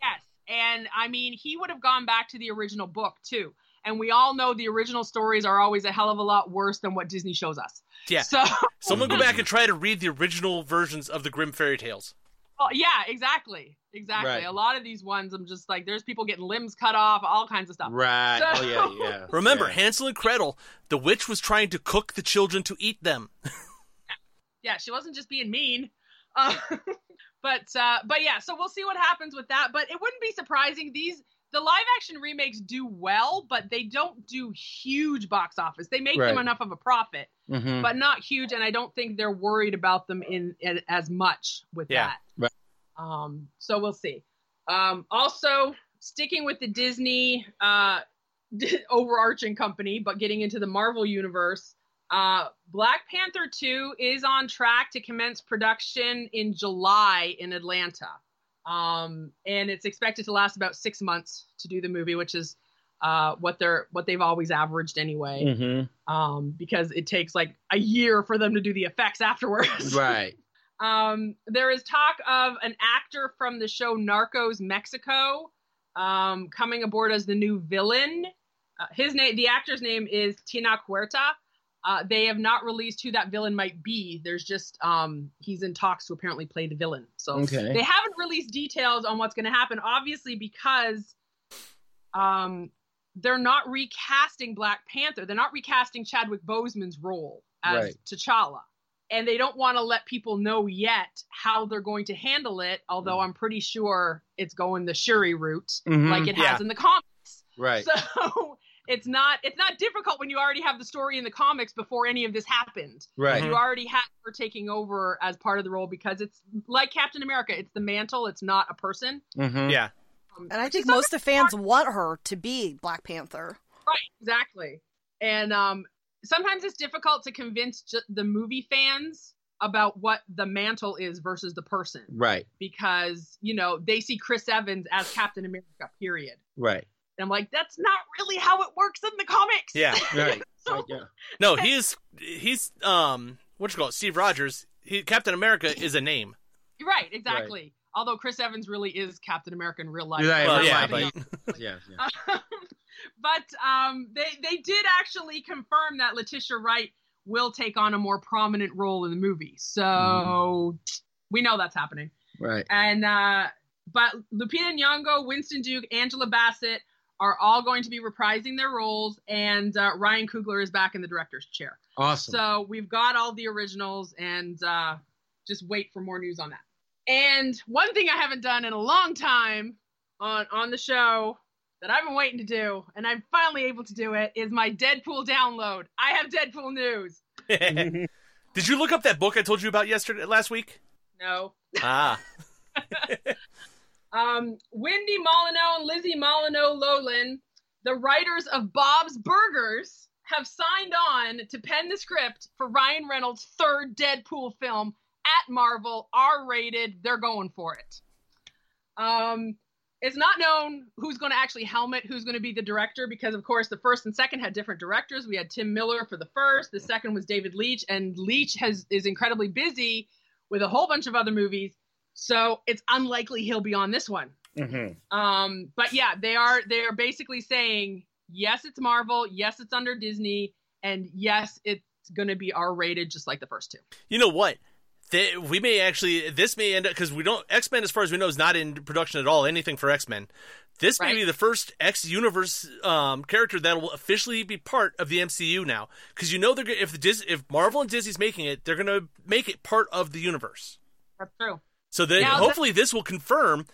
Yes, and I mean, he would have gone back to the original book too. And we all know the original stories are always a hell of a lot worse than what Disney shows us. Yeah. So, Someone go back <laughs> and try to read the original versions of the Grimm fairy tales. Oh, yeah, exactly, exactly. Right. A lot of these ones, I'm just like, there's people getting limbs cut off, all kinds of stuff. Right. So- Oh yeah, yeah. <laughs> Remember, yeah. Hansel and Gretel, the witch was trying to cook the children to eat them. <laughs> yeah, she wasn't just being mean. Uh, <laughs> but uh, but yeah, so we'll see what happens with that. But it wouldn't be surprising. These the live action remakes do well, but they don't do huge box office. They make them enough of a profit, Mhm. but not huge. And I don't think they're worried about them in, in as much with Yeah. that. Right. Um, so we'll see. Um, also, sticking with the Disney uh, <laughs> overarching company, but getting into the Marvel universe, uh, Black Panther 2 is on track to commence production in July in Atlanta. Um, and it's expected to last about six months to do the movie, which is uh, what they're what they've always averaged anyway. Mhm. Um, because it takes like a year for them to do the effects afterwards. <laughs> Right. Um, there is talk of an actor from the show Narcos Mexico um, coming aboard as the new villain. Uh, his name, the actor's name is Tenoch Huerta. Uh, they have not released who that villain might be. There's just um, he's in talks to apparently play the villain. So Okay. they haven't released details on what's going to happen, obviously because um, they're not recasting Black Panther. They're not recasting Chadwick Boseman's role as Right. T'Challa and they don't want to let people know yet how they're going to handle it. Although I'm pretty sure it's going the Shuri route, Mhm. like it Yeah. has in the comics. Right. <laughs> So it's not it's not difficult when you already have the story in the comics before any of this happened. Right. You already have her taking over as part of the role because it's like Captain America. It's the mantle. It's not a person. Mhm. Yeah. Um, And I think most of the fans want her to be Black Panther. Right, exactly. And um, sometimes it's difficult to convince ju- the movie fans about what the mantle is versus the person Right. because, you know, they see Chris Evans as Captain America, period. Right. And I'm like, that's not really how it works in the comics. Yeah. <laughs> Right. So- Right, yeah. No, he's he's um what you call it, Steve Rogers. He, Captain America is a name. right, exactly. Although Chris Evans really is Captain America in real life. Right, Well, yeah, but- but- yeah, <laughs> yeah. <laughs> but um, they they did actually confirm that Letitia Wright will take on a more prominent role in the movie. So Mm-hmm. we know that's happening. Right. And uh, but Lupita Nyong'o, Winston Duke, Angela Bassett are all going to be reprising their roles, and uh, Ryan Coogler is back in the director's chair. Awesome. So we've got all the originals, and uh, just wait for more news on that. And one thing I haven't done in a long time on on the show that I've been waiting to do, and I'm finally able to do it, is my Deadpool download. I have Deadpool news. <laughs> Did you look up that book I told you about yesterday, last week? No. Ah, <laughs> Um, Wendy Molyneux and Lizzie Molyneux Logelin, the writers of Bob's Burgers, have signed on to pen the script for Ryan Reynolds' third Deadpool film at Marvel, R rated. They're going for it. Um, it's not known who's going to actually helmet who's going to be the director because, of course, the first and second had different directors. We had Tim Miller for the first, the second was David Leitch, and Leitch has is incredibly busy with a whole bunch of other movies. So it's unlikely he'll be on this one. Mm-hmm. Um, but yeah, they are they are basically saying yes, it's Marvel, yes, it's under Disney, and yes, it's going to be R rated just like the first two. you know what? They, we may actually this may end up because we don't X Men as far as we know is not in production at all. Anything for X Men. This may Right. be the first X universe um, character that will officially be part of the MCU now. Because you know they're go- if the Dis- if Marvel and Disney's making it, they're going to make it part of the universe. That's true. So then Now the- hopefully this will confirm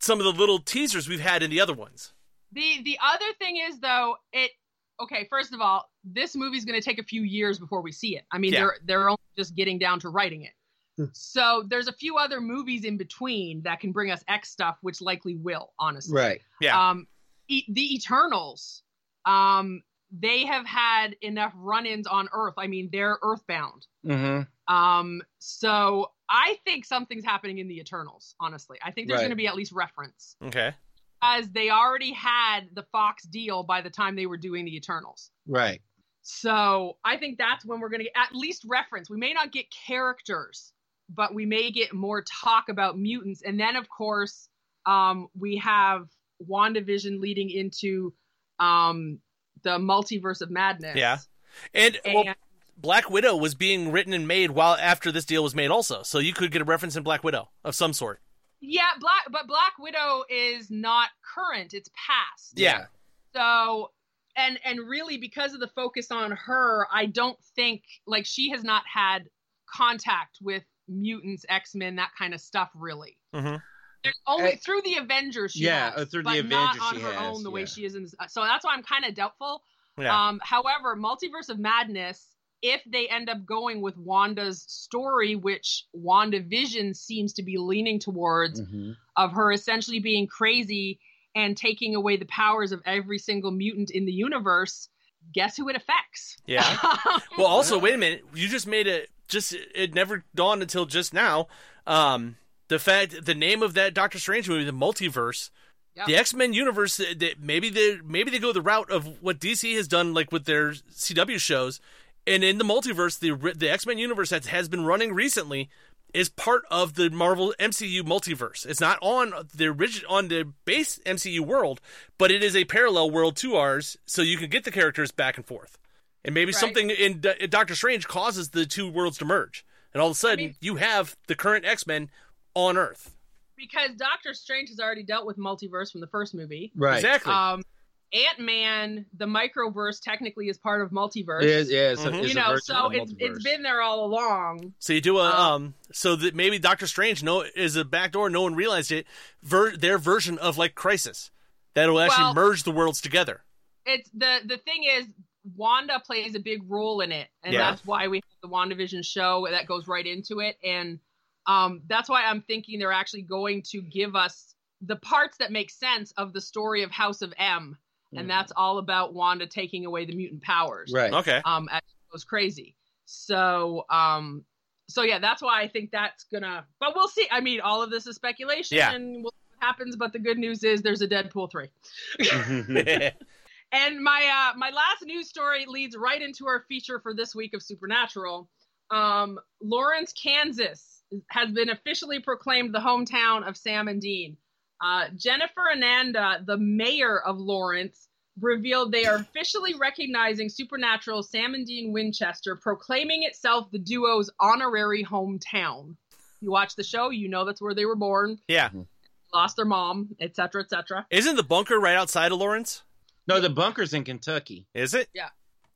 some of the little teasers we've had in the other ones. The the other thing is though, it okay. First of all, this movie's going to take a few years before we see it. I mean, Yeah. they're they're only just getting down to writing it. Hmm. So there's a few other movies in between that can bring us X stuff, which likely will, honestly. Right. Yeah. Um, e- the Eternals, um, they have had enough run-ins on Earth. I mean, they're Earthbound. Mm-hmm. Um, so I think something's happening in the Eternals. Honestly, I think there's Right. going to be at least reference Okay. as they already had the Fox deal by the time they were doing the Eternals. Right. So I think that's when we're going to get at least reference. We may not get characters, but we may get more talk about mutants. And then, of course, um, we have WandaVision leading into um, the multiverse of madness. Yeah. And, And, well, Black Widow was being written and made while after this deal was made, also. So you could get a reference in Black Widow of some sort. yeah, Black, but Black Widow is not current; it's past. Yeah. So, and and really because of the focus on her, I don't think like she has not had contact with mutants, X Men, that kind of stuff. Really, Mm-hmm. there's only Uh, through the Avengers. She yeah, has, uh, through the but Avengers not on she her has, own the way she is in. This, so that's why I'm kind of doubtful. Yeah. Um, however, Multiverse of Madness, if they end up going with Wanda's story, which WandaVision seems to be leaning towards, Mm-hmm. of her essentially being crazy and taking away the powers of every single mutant in the universe, guess who it affects? Yeah. <laughs> Well, also, wait a minute. You just made it. Just it never dawned until just now. Um, the fact, the name of that Doctor Strange movie, the multiverse, Yep. the X Men universe. uh, They, maybe they maybe they go the route of what DC has done, like with their CW shows, and in the multiverse, the the X Men universe that has been running recently is part of the Marvel MCU multiverse. It's not on the original on the base MCU world, but it is a parallel world to ours, so you can get the characters back and forth. And maybe Right. something in, D- in Doctor Strange causes the two worlds to merge, and all of a sudden mean- you have the current X Men on Earth. because Doctor Strange has already dealt with multiverse from the first movie. Right. Exactly. Um, Ant Man, the microverse, technically is part of multiverse. It is, yeah, it's a, Mhm. it's you know, so of the it's it's multiverse. been there all along. So you do a Uh, um, so that maybe Doctor Strange no is a backdoor. No one realized it. Ver- their version of like Crisis that'll actually Well- merge the worlds together. It's the the thing is Wanda plays a big role in it, and Yeah. that's why we have the WandaVision show that goes right into it, and um, that's why I'm thinking they're actually going to give us the parts that make sense of the story of House of M, and Mhm. that's all about Wanda taking away the mutant powers. Right. Okay. um as she goes crazy so um so yeah that's why i think that's gonna but we'll see i mean all of this is speculation Yeah. and we'll see what happens but the good news is there's a deadpool 3 Mm-hmm. <laughs> and my uh my last news story leads right into our feature for this week of supernatural um lawrence kansas has been officially proclaimed the hometown of sam and dean uh, jennifer ananda the mayor of lawrence revealed they are officially recognizing supernatural sam and dean winchester proclaiming itself the duo's honorary hometown you watch the show you know that's where they were born yeah. lost their mom etc etc Isn't the bunker right outside of Lawrence? no, the bunker's in Kentucky. Is it? Yeah.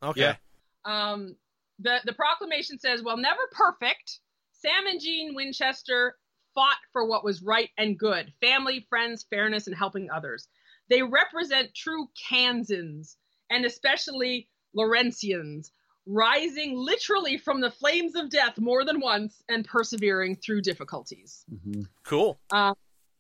Okay. Yeah. Um, the the proclamation says, "Well, never perfect. Sam and Dean Winchester fought for what was right and good family, friends, fairness, and helping others. They represent true Kansans, and especially Lawrencians, rising literally from the flames of death more than once and persevering through difficulties. Mhm. Cool.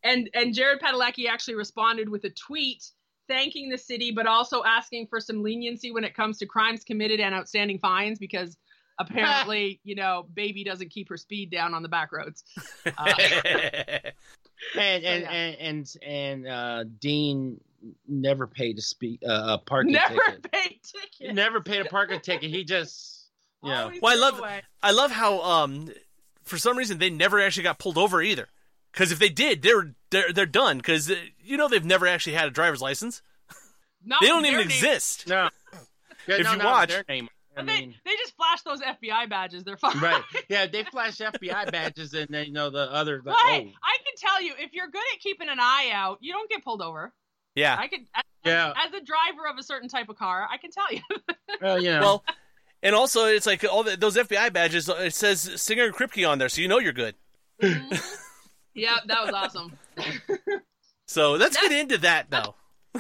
And and Jared Padalecki actually responded with a tweet thanking the city, but also asking for some leniency when it comes to crimes committed and outstanding fines because apparently, <laughs> you know, baby doesn't keep her speed down on the back roads. <laughs> Uh, And and, yeah. and and and uh, Dean never paid a speak uh, a parking never ticket. <laughs> paid tickets. Never paid a parking ticket. He just you know. Well, I love- away. I love how um for some reason they never actually got pulled over either. Because if they did, they're they're they're done. Because uh, you know they've never actually had a driver's license. Not They don't even name. exist. No. Yeah, If no, you watch- their name. I But mean, they, they just flash those FBI badges. They're fine. right? <laughs> Yeah, they flash FBI badges, and then you know the other. The, Well, hey, oh, I can tell you, if you're good at keeping an eye out, you don't get pulled over. Yeah. I could, as, Yeah. as a driver of a certain type of car, I can tell you. <laughs> well, you know. Well, and also it's like all the, those FBI badges. uh, It says Singer Kripke on there, so you know you're good. yeah, that was awesome. So let's get into that though.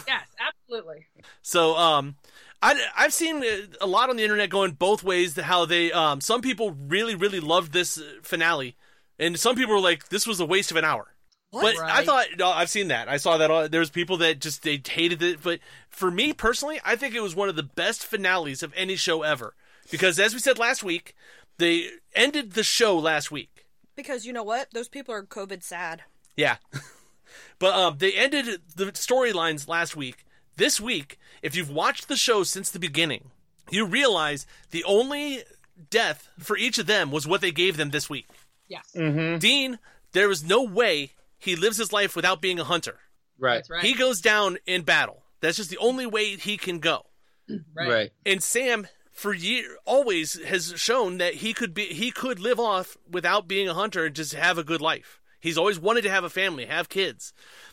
yes, absolutely. So um, I I've seen uh, a lot on the internet going both ways. How they um some people really really loved this finale, and some people were like this was a waste of an hour. But I thought no, I've seen that. I saw that. all- There was people that just they hated it. But for me personally, I think it was one of the best finales of any show ever. Because as we said last week, they ended the show last week. Because you know what? Those people are COVID sad. Yeah. <laughs> but um, they ended the storylines last week. This week, if you've watched the show since the beginning, you realize the only death for each of them was what they gave them this week. Yes, mm-hmm. Dean, there is no way he lives his life without being a hunter. right, that's right. He goes down in battle. That's just the only way he can go. Mm-hmm. right. right. And Sam, for year, always has shown that he could be he could live off without being a hunter and just have a good life. He's always wanted to have a family, have kids.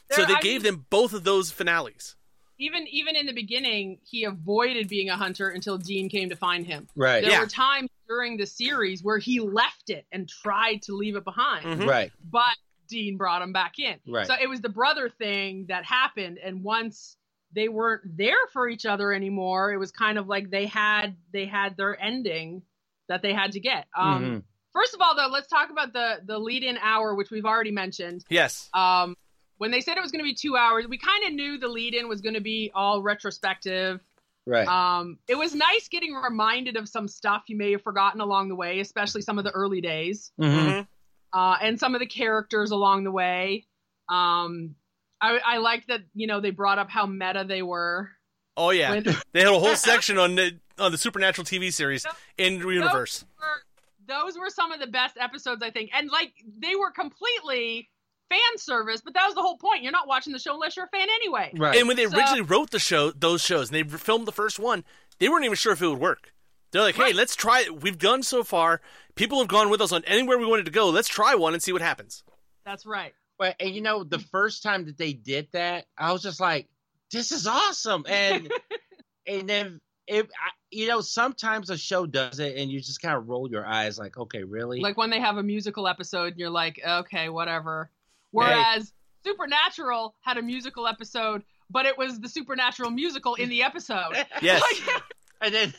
so they I gave mean- them both of those finales. Even even in the beginning, he avoided being a hunter until Dean came to find him. Right. There Yeah. were times during the series where he left it and tried to leave it behind, Mhm. Right. but Dean brought him back in. Right. So it was the brother thing that happened, and once they weren't there for each other anymore, it was kind of like they had they had their ending that they had to get. Um, Mhm. First of all, though, let's talk about the the lead in hour, which we've already mentioned. Yes. Um, when they said it was going to be two hours, we kind of knew the lead in was going to be all retrospective. Right. Um, it was nice getting reminded of some stuff you may have forgotten along the way, especially some of the early days Mhm. Mhm. uh, and some of the characters along the way. Um, I, I like that you know they brought up how meta they were. Oh yeah. When- <laughs> they had a whole section on the on the supernatural TV series in the universe. were- those were some of the best episodes I think, and like they were completely fan service, but that was the whole point. You're not watching the show unless you're a fan anyway. Right. And when they So- originally wrote the show, those shows, and they filmed the first one, they weren't even sure if it would work. They're like, "Hey, Right. let's try it. We've gone so far. People have gone with us on anywhere we wanted to go. Let's try one and see what happens." That's right. Well, and you know, the first time that they did that, I was just like, "This is awesome!" And <laughs> and then it, I, you know, sometimes a show does it, and you just kind of roll your eyes, like, "Okay, really?" Like when they have a musical episode, and you're like, okay, whatever. Whereas Supernatural had a musical episode, but it was the Supernatural musical in the episode. <laughs> Yes. Like, <laughs> and then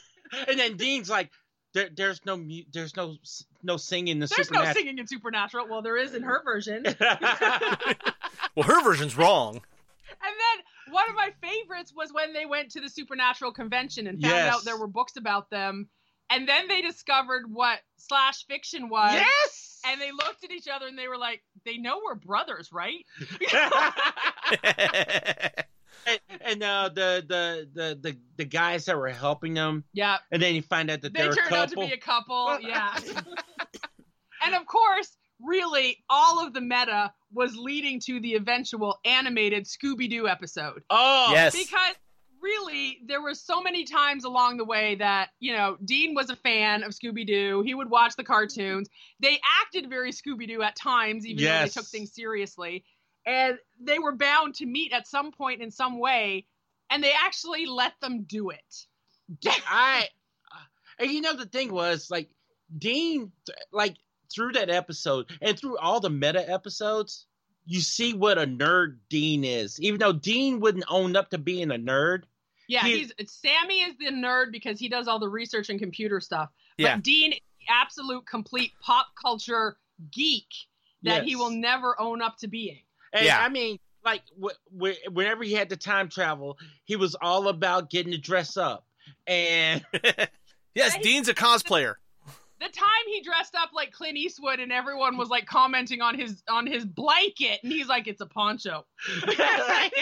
and then Dean's like, there, "There's no, mu- there's no, no singing in the there's no supernatural." singing in Supernatural. Well, there is in her version. <laughs> Well, her version's wrong. And then one of my favorites was when they went to the Supernatural convention and found Yes. out there were books about them. And then they discovered what slash fiction was. yes. And they looked at each other and they were like, they know we're brothers, right? <laughs> <laughs> and and uh, the, the the the the guys that were helping them, yeah. and then you find out that They they're a turned out to be a couple. <laughs> Yeah. and of course, really, all of the meta was leading to the eventual animated Scooby Doo episode. oh, yes. Because really, there were so many times along the way that, you know, Dean was a fan of Scooby Doo. He would watch the cartoons. They acted very Scooby Doo at times, even though they took things seriously. And they were bound to meet at some point in some way. And they actually let them do it. I, uh, and you know the thing was like Dean, like through that episode and through all the meta episodes, you see what a nerd Dean is. Even though Dean wouldn't own up to being a nerd. Yeah, He- he's Sammy is the nerd because he does all the research and computer stuff. But Yeah. Dean is the absolute complete pop culture geek that he will never own up to being. And Yeah. I mean, like wh- wh- whenever he had the time travel, he was all about getting to dress up. And <laughs> yes, Right. Dean's a cosplayer. The time he dressed up like Clint Eastwood and everyone was like commenting on his on his blanket and he's like it's a poncho. <laughs> he got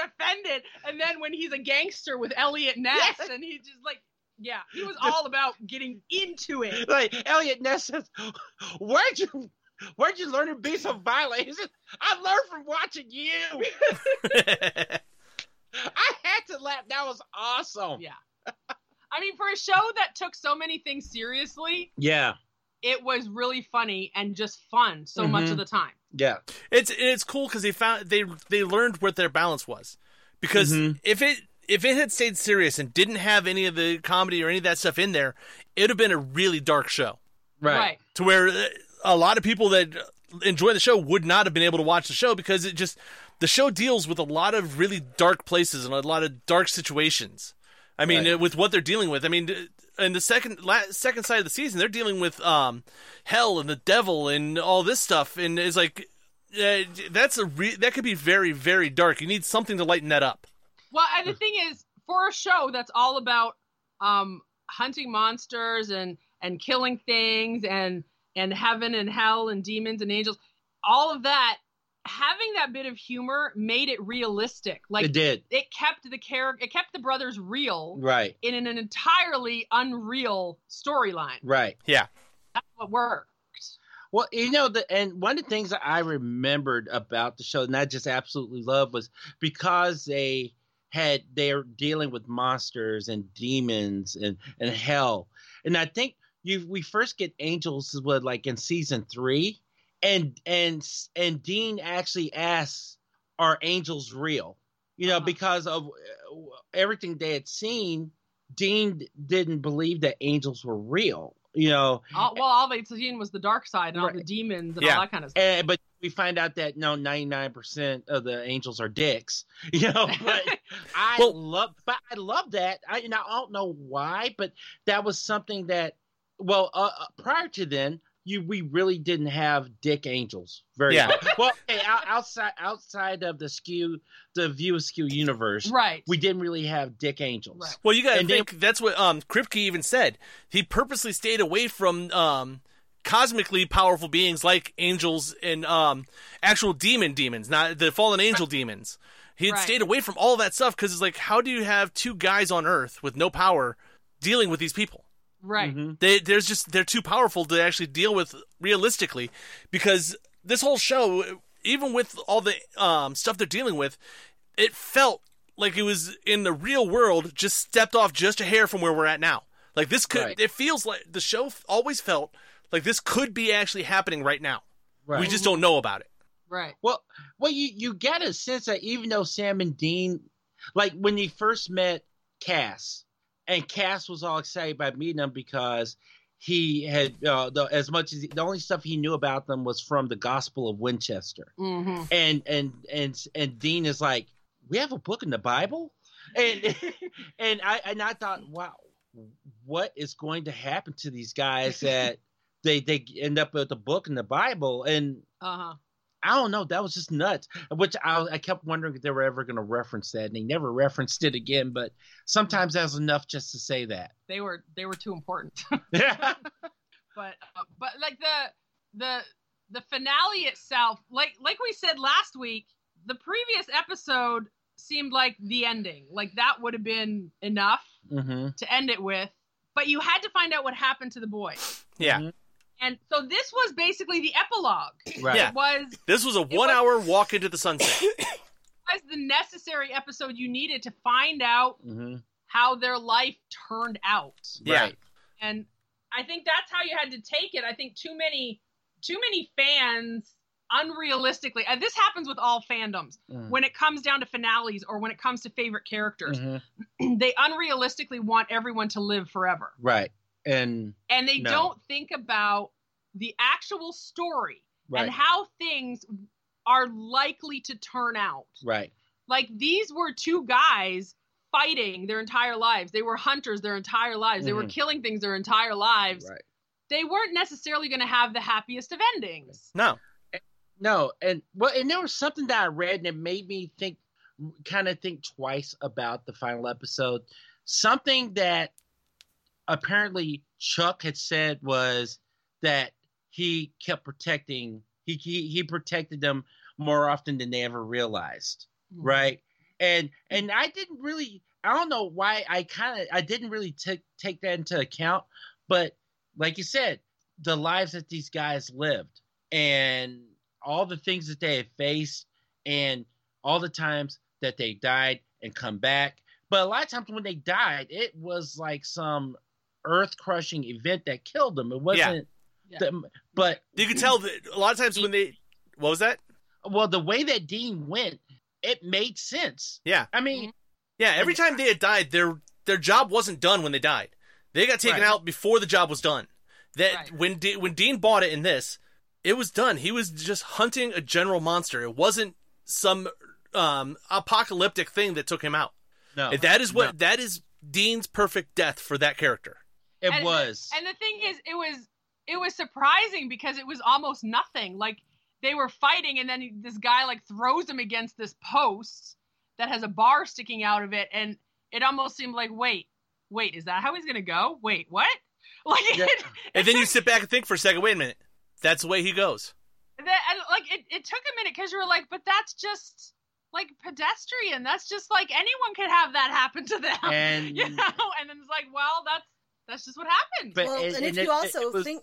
offended and then when he's a gangster with Eliot Ness and he's just like yeah, he was all about getting into it. like Eliot Ness says, "Where'd you, where'd you learn to be so violent?" He said, "I learned from watching you." <laughs> I had to laugh. That was awesome. Yeah. I mean, for a show that took so many things seriously, Yeah, it was really funny and just fun so much Mhm. of the time. yeah, it's it's cool because they found they they learned what their balance was. Because Mhm. if it if it had stayed serious and didn't have any of the comedy or any of that stuff in there, it would have been a really dark show. right. to where uh, a lot of people that enjoy the show would not have been able to watch the show because it just the show deals with a lot of really dark places and a lot of dark situations. I mean, Right. uh, with what they're dealing with. I mean, uh, in the second la- second side of the season, they're dealing with um, hell and the devil and all this stuff, and it's like uh, that's a re- that could be very very dark. You need something to lighten that up. Well, and the thing is, for a show that's all about um, hunting monsters and and killing things and and heaven and hell and demons and angels, all of that, having that bit of humor made it realistic. Like it did. it kept the character, it kept the brothers real Right, in an entirely unreal storyline. right. Yeah, That's what worked. Well, you know, the and one of the things that I remembered about the show, and I just absolutely loved, was because they had they're dealing with monsters and demons and and hell, and I think you we first get angels what like in season three, and and and Dean actually asks, "Are angels real?" You know, Uh-huh. because of uh, everything they had seen, Dean didn't believe that angels were real. You know, All, well, all they'd seen was the dark side and all the demons and Yeah. all that kind of stuff. And, but we find out that no, ninety nine percent of the angels are dicks. <laughs> You know, but <laughs> I Well- love, but I love that. I, and I don't know why, but that was something that, well, uh, uh, prior to then, you we really didn't have dick angels. Very Yeah. well. well okay, outside outside of the skew, the View Askew universe, right. we didn't really have dick angels. Right. Well, you got to And then- think that's what um Kripke even said. He purposely stayed away from um cosmically powerful beings like angels and um actual demon demons, not the fallen angel demons. He had Right. stayed away from all that stuff because it's like, how do you have two guys on Earth with no power dealing with these people? Right. Mhm. They there's just they're too powerful to actually deal with realistically because this whole show, even with all the um, stuff they're dealing with, it felt like it was in the real world, just stepped off just a hair from where we're at now. Like this could, Right. it feels like the show always felt like this could be actually happening right now. Right. We just don't know about it. Right. Well, well, you you get a sense that even though Sam and Dean, like when they first met Cass, and Cass was all excited by meeting him because he had uh, the, as much as he, the only stuff he knew about them was from the Gospel of Winchester, hmm and and and and Dean is like, we have a book in the Bible, and <laughs> and I and I thought, wow, what is going to happen to these guys that they they end up with a book in the Bible? And Uh huh. I don't know. That was just nuts. Which I, I kept wondering if they were ever going to reference that, and they never referenced it again. But sometimes that's enough just to say that. They were they were too important. yeah, <laughs> <laughs> but uh, but like the the the finale itself, like like we said last week, the previous episode seemed like the ending. Like that would have been enough hmm to end it with. But you had to find out what happened to the boy. Yeah. Mhm. And so this was basically the epilogue. right. Yeah. It was This was a one was- hour walk into the sunset. <coughs> was the necessary episode you needed to find out hmm how their life turned out. Yeah. Right. and I think that's how you had to take it. I think too many, too many fans unrealistically. And this happens with all fandoms Mhm. when it comes down to finales or when it comes to favorite characters. Mhm. <clears throat> They unrealistically want everyone to live forever, Right. And and they No. don't think about the actual story Right. and how things are likely to turn out. right. Like these were two guys fighting their entire lives. They were hunters their entire lives. They were Mhm. killing things their entire lives. Right. They weren't necessarily going to have the happiest of endings. No. No, and well, and there was something that I read and it made me think, kind of think twice about the final episode. Something that apparently Chuck had said was that he kept protecting he he, he protected them more often than they ever realized, mm-hmm. right? And and I didn't really I don't know why I kind of I didn't really take take that into account, but like you said, the lives that these guys lived and all the things that they had faced and all the times that they died and come back. But a lot of times when they died, it was like some earth crushing event that killed them. It wasn't Yeah. The- but You can tell that a lot of times when they. What was that? well the way that Dean went, it made sense. Yeah. I mean, Yeah, every time they had died, their their job wasn't done when they died. They got taken Right. out before the job was done. That Right. when De- when Dean bought it in this, it was done. He was just hunting a general monster. It wasn't some um, apocalyptic thing that took him out. no. And that is what no, that is Dean's perfect death for that character. it And- was. And the thing is, it was it was surprising because it was almost nothing. Like they were fighting, and then this guy like throws him against this post that has a bar sticking out of it, and it almost seemed like, wait, wait, is that how he's gonna go? Wait, what? <laughs> Like, Yeah. it, And then you sit back and think for a second. Wait a minute, that's the way he goes. that, and like it, it took a minute because you were like, but that's just like pedestrian. That's just like anyone could have that happen to them. <laughs> And- you know, and then it's like, well, that's that's just what happened. But- well, and- and, if and you also it was- think,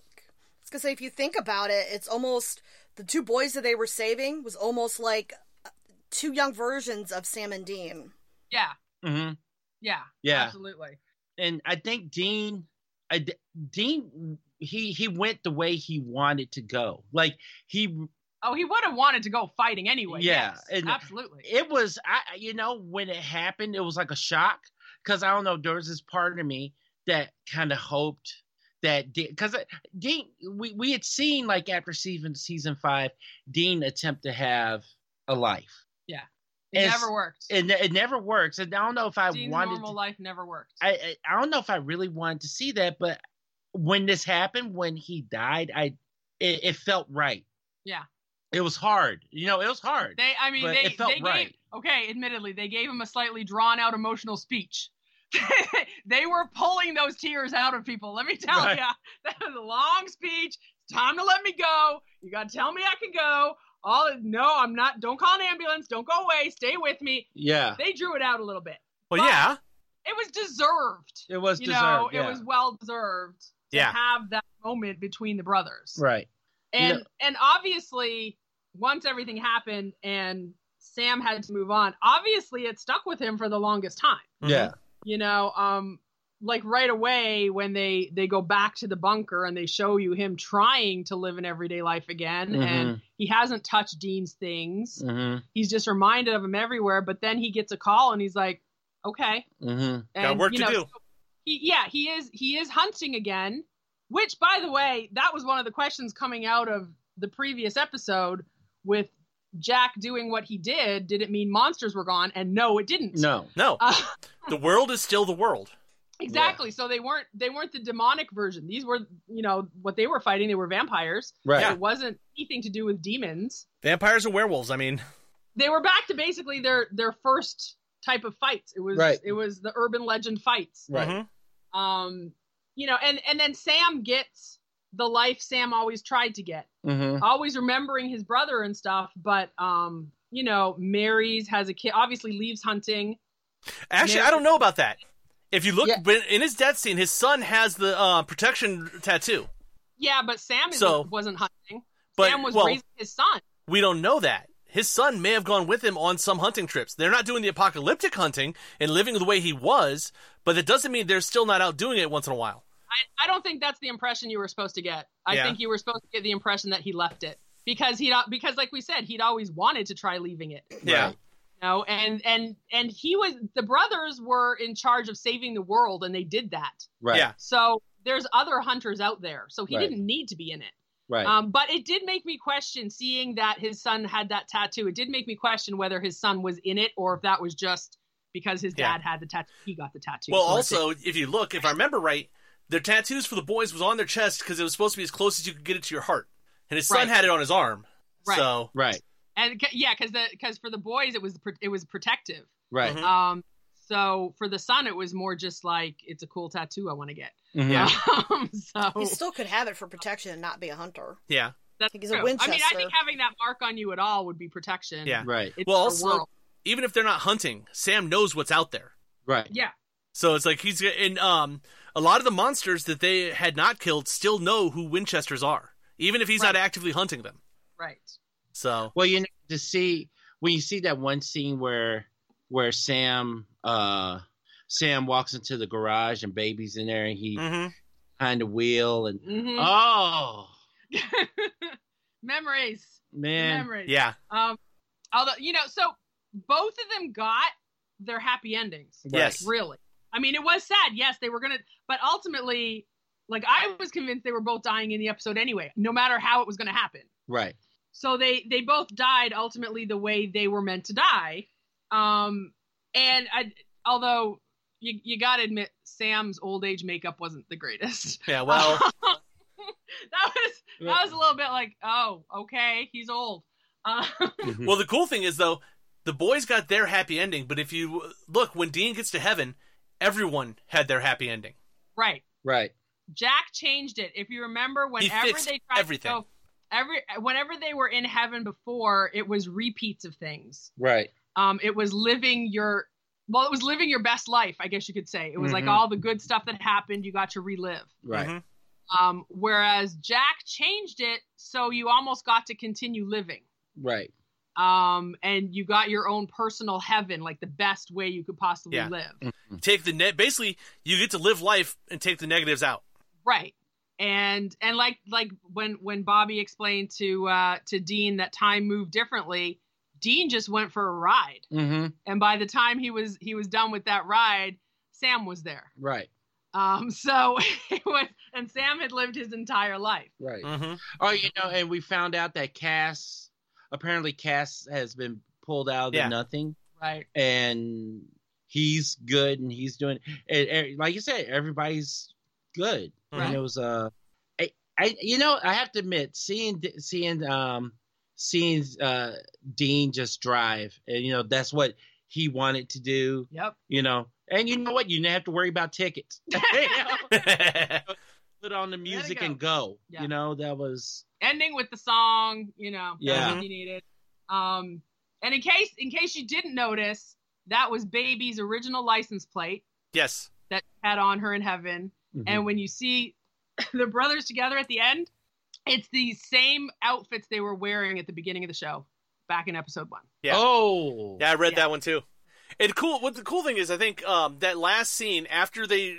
I was gonna say, if you think about it, it's almost the two boys that they were saving was almost like uh, two young versions of Sam and Dean. yeah, Mhm. yeah, Yeah. absolutely. and I think Dean, I, Dean, he he went the way he wanted to go. Like he, Oh, he would have wanted to go fighting anyway. Yeah, yes, and- absolutely. it was, I you know, when it happened, it was like a shock because I don't know, there was this part of me that kind of hoped that because uh, Dean, we we had seen like after season season five, Dean attempt to have a life. Yeah. It it's- never worked. It, it never works, and I don't know if I Dean's wanted. normal To, life never worked. I, I I don't know if I really wanted to see that, but when this happened, when he died, I it, it felt right. Yeah. it was hard. You know, it was hard. they, I mean, they, it felt they gave. right. Okay, admittedly, they gave him a slightly drawn out emotional speech. <laughs> they were pulling those tears out of people. Let me tell Right. you, <laughs> that was a long speech. It's time to let me go. You got to tell me I can go. All no, I'm not. Don't call an ambulance. Don't go away. Stay with me. yeah, They drew it out a little bit. Well, But- yeah, It was deserved. it was you deserved. know, yeah. it was well deserved to Yeah. have that moment between the brothers. right. And Yeah. and obviously, once everything happened and Sam had to move on, obviously it stuck with him for the longest time. Yeah, You know, um, like right away when they they go back to the bunker and they show you him trying to live an everyday life again, and he hasn't touched Dean's things. hmm He's just reminded of him everywhere. But then he gets a call and he's like, okay, hmm and, Got work you to know, do. so He, yeah, he is. He is hunting again. Which, by the way, that was one of the questions coming out of the previous episode with Jack doing what he did. Did it mean monsters were gone? And no, it didn't. No, No, Uh, the world is still the world. <laughs> exactly. So they weren't. They weren't the demonic version. These were, you know, what they were fighting. They were vampires. right. Yeah. It wasn't anything to do with demons. Vampires and werewolves. I mean, They were back to basically their their first type of fights. It was Right. it was the urban legend fights. Right. mhm. um you know and and then sam gets the life sam always tried to get hmm always remembering his brother and stuff but um you know marries has a kid obviously leaves hunting actually. I don't know about that. If you look Yeah. in his death scene, his son has the uh, protection tattoo. yeah but sam So- wasn't hunting But sam was well, raising his son we don't know that. His son may have gone with him on some hunting trips. They're not doing the apocalyptic hunting and living the way he was, but that doesn't mean they're still not out doing it once in a while. I, I don't think that's the impression you were supposed to get i Yeah. think you were supposed to get the impression that he left it because he because like we said he'd always wanted to try leaving it Yeah. Right. you know and and and he was the brothers were in charge of saving the world and they did that Right. Yeah. So there's other hunters out there. So he Right. didn't need to be in it. Right. Um, but it did make me question seeing that his son had that tattoo. It did make me question whether his son was in it or if that was just because his Yeah. dad had the tattoo. He got the tattoo. Well, So also, if you look, if I remember right, their tattoos for the boys was on their chest because it was supposed to be as close as you could get it to your heart, and his son Right. had it on his arm. Right. So right. and yeah, because the because for the boys it was it was protective. Right. Mhm. Um, so for the son it was more just like it's a cool tattoo I want to get. Mhm. Yeah. Um, so He still could have it for protection and not be a hunter. yeah. that's He's a true. I mean, I think having that mark on you at all would be protection. Yeah. Right. It's Well, also- world. Even if they're not hunting, Sam knows what's out there. Right. yeah. So it's like he's and um a lot of the monsters that they had not killed still know who Winchesters are, even if he's not actively hunting them. Right. So Well, you know, to see when you see that one scene where where Sam uh Sam walks into the garage and baby's in there and he mm-hmm. behind the wheel and Mhm. oh <laughs> memories. man Memories. yeah, Um, although you know, so both of them got their happy endings. yes, Really. I mean, it was sad. Yes, they were gonna, but ultimately, like I was convinced they were both dying in the episode anyway, no matter how it was gonna happen. right So they they both died ultimately the way they were meant to die. Um, and I, although you you gotta admit, Sam's old age makeup wasn't the greatest. yeah. Well, <laughs> that was that was a little bit like, oh, okay, he's old. Uh, well, the cool thing is though, the boys got their happy ending, but if you look when Dean gets to heaven, everyone had their happy ending. right. right Jack changed it. If you remember, whenever fixed they tried everything. to go, every whenever they were in heaven before, it was repeats of things. right Um, it was living your well, it was living your best life, I guess you could say. It was like Mhm. all the good stuff that happened, you got to relive. right Mhm. Um, whereas Jack changed it so you almost got to continue living. right Um, and you got your own personal heaven, like the best way you could possibly Yeah. live. Take the net. Basically, you get to live life and take the negatives out. right and and like like when when bobby explained to uh to dean that time moved differently dean just went for a ride mm-hmm. and by the time he was he was done with that ride sam was there right um so <laughs> it was and sam had lived his entire life right Mm-hmm. oh you know and we found out that cass apparently cass has been pulled out of the Yeah. nothing. Right. And he's good and he's doing and, and like you said everybody's good. Right. and it was uh I, I you know i have to admit seeing seeing um seeing uh dean just drive and you know that's what he wanted to do. Yep. You know and you know what? You didn't have to worry about tickets. <laughs> You know? <laughs> put on the music go. and go Yeah. you know that was ending with the song you know Yeah. you needed um and in case in case you didn't notice that was baby's original license plate yes. that had on her in heaven Mhm. And when you see <coughs> the brothers together at the end, it's the same outfits they were wearing at the beginning of the show, back in episode one. Yeah. oh Yeah, I read Yeah. that one too. And cool. What the cool thing is, I think um, that last scene after they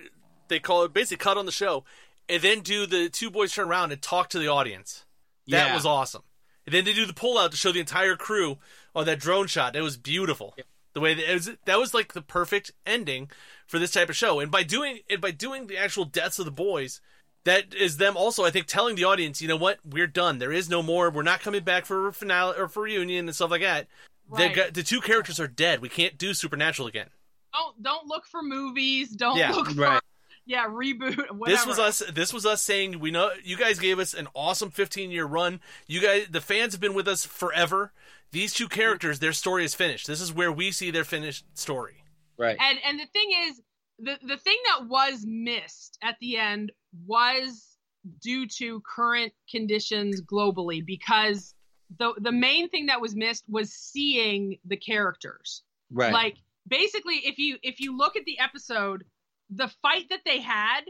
they call it basically cut on the show, and then do the two boys turn around and talk to the audience. That Yeah. was awesome. And then they do the pullout to show the entire crew on that drone shot. It was beautiful. The way that it was, that was like the perfect ending for this type of show. And by doing and by doing the actual deaths of the boys, that is them also, I think, telling the audience, you know what, we're done. There is no more. We're not coming back for a finale or for reunion and stuff like that. The, Right. gu- the two characters are dead. We can't do Supernatural again. Don't don't look for movies. Don't Yeah, look for right. Yeah reboot. Whatever. <laughs> This was us. This was us saying we know you guys gave us an awesome 15 year run. You guys, the fans have been with us forever. These two characters, their story is finished. This is where we see their finished story. right And and the thing is, the the thing that was missed at the end was due to current conditions globally because the the main thing that was missed was seeing the characters. right like basically if you if you look at the episode the fight that they had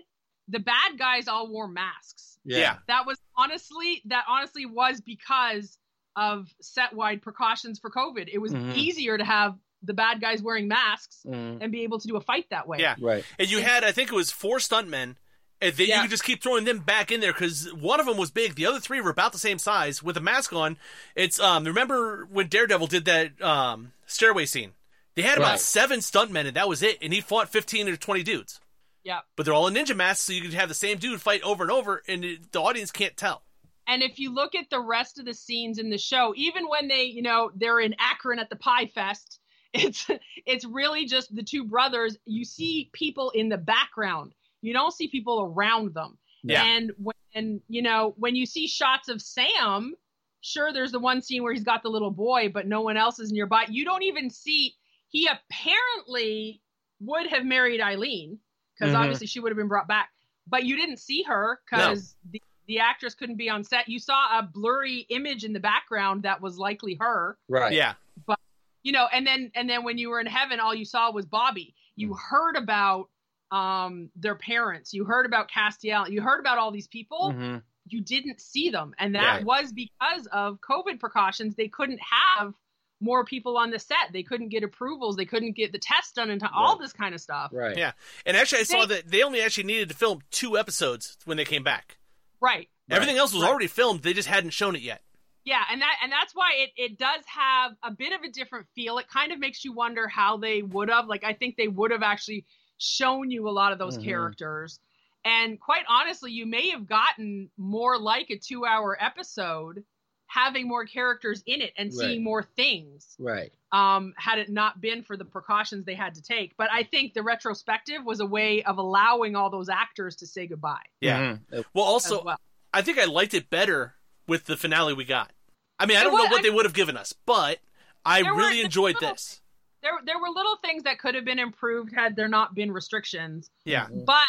the bad guys all wore masks yeah, that was honestly that honestly was because of set wide precautions for covid it was Mhm. easier to have the bad guys wearing masks Mhm. and be able to do a fight that way Yeah. right And you had, I think it was four stuntmen. And then you Yeah. could just keep throwing them back in there because one of them was big. The other three were about the same size with a mask on. It's um. Remember when Daredevil did that um stairway scene? They had about Right. seven stuntmen, and that was it. And he fought fifteen or twenty dudes. yeah But they're all in ninja masks, so you could have the same dude fight over and over, and it, the audience can't tell. And if you look at the rest of the scenes in the show, even when they, you know, they're in Akron at the Pie Fest, <laughs> it's it's really just the two brothers. You see people in the background. You don't see people around them. Yeah. And when you know when you see shots of Sam, sure, there's the one scene where he's got the little boy, but no one else is nearby. You don't even see. He apparently would have married Eileen because Mhm. obviously she would have been brought back, but you didn't see her because the, the actress couldn't be on set. You saw a blurry image in the background that was likely her. Right. Yeah. But you know and then and then when you were in heaven all you saw was bobby. You heard about um their parents. You heard about castiel. You heard about all these people. Hmm you didn't see them. And that Right. was because of covid precautions. They couldn't have more people on the set they couldn't get approvals they couldn't get the tests done and all this kind of stuff Right. Yeah. And actually, I saw that they only actually needed to film two episodes when they came back. right Everything else was Right. already filmed. They just hadn't shown it yet. Yeah, and that and that's why it it does have a bit of a different feel. It kind of makes you wonder how they would have like I think they would have actually shown you a lot of those Mhm. characters. And quite honestly, you may have gotten more like a 2-hour episode having more characters in it and Right. seeing more things. Right. Um had it not been for the precautions they had to take. But I think the retrospective was a way of allowing all those actors to say goodbye Yeah. Mhm. Well, also, well. I think I liked it better with the finale we got. I mean, I It don't was- know what I they would have given us, but I really were enjoyed this. There there were little things that could have been improved had there not been restrictions. Yeah. but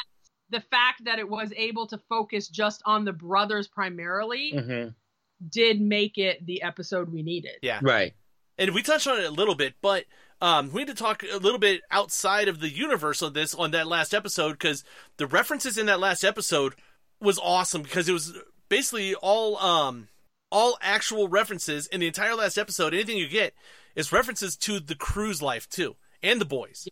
the fact that it was able to focus just on the brothers primarily Mhm. Did make it the episode we needed. Yeah. Right. And we touched on it a little bit, but um, we need to talk a little bit outside of the universe of this on that last episode because the references in that last episode was awesome because it was basically all um all actual references in the entire last episode. Anything you get is references to the crew's life too and the boys.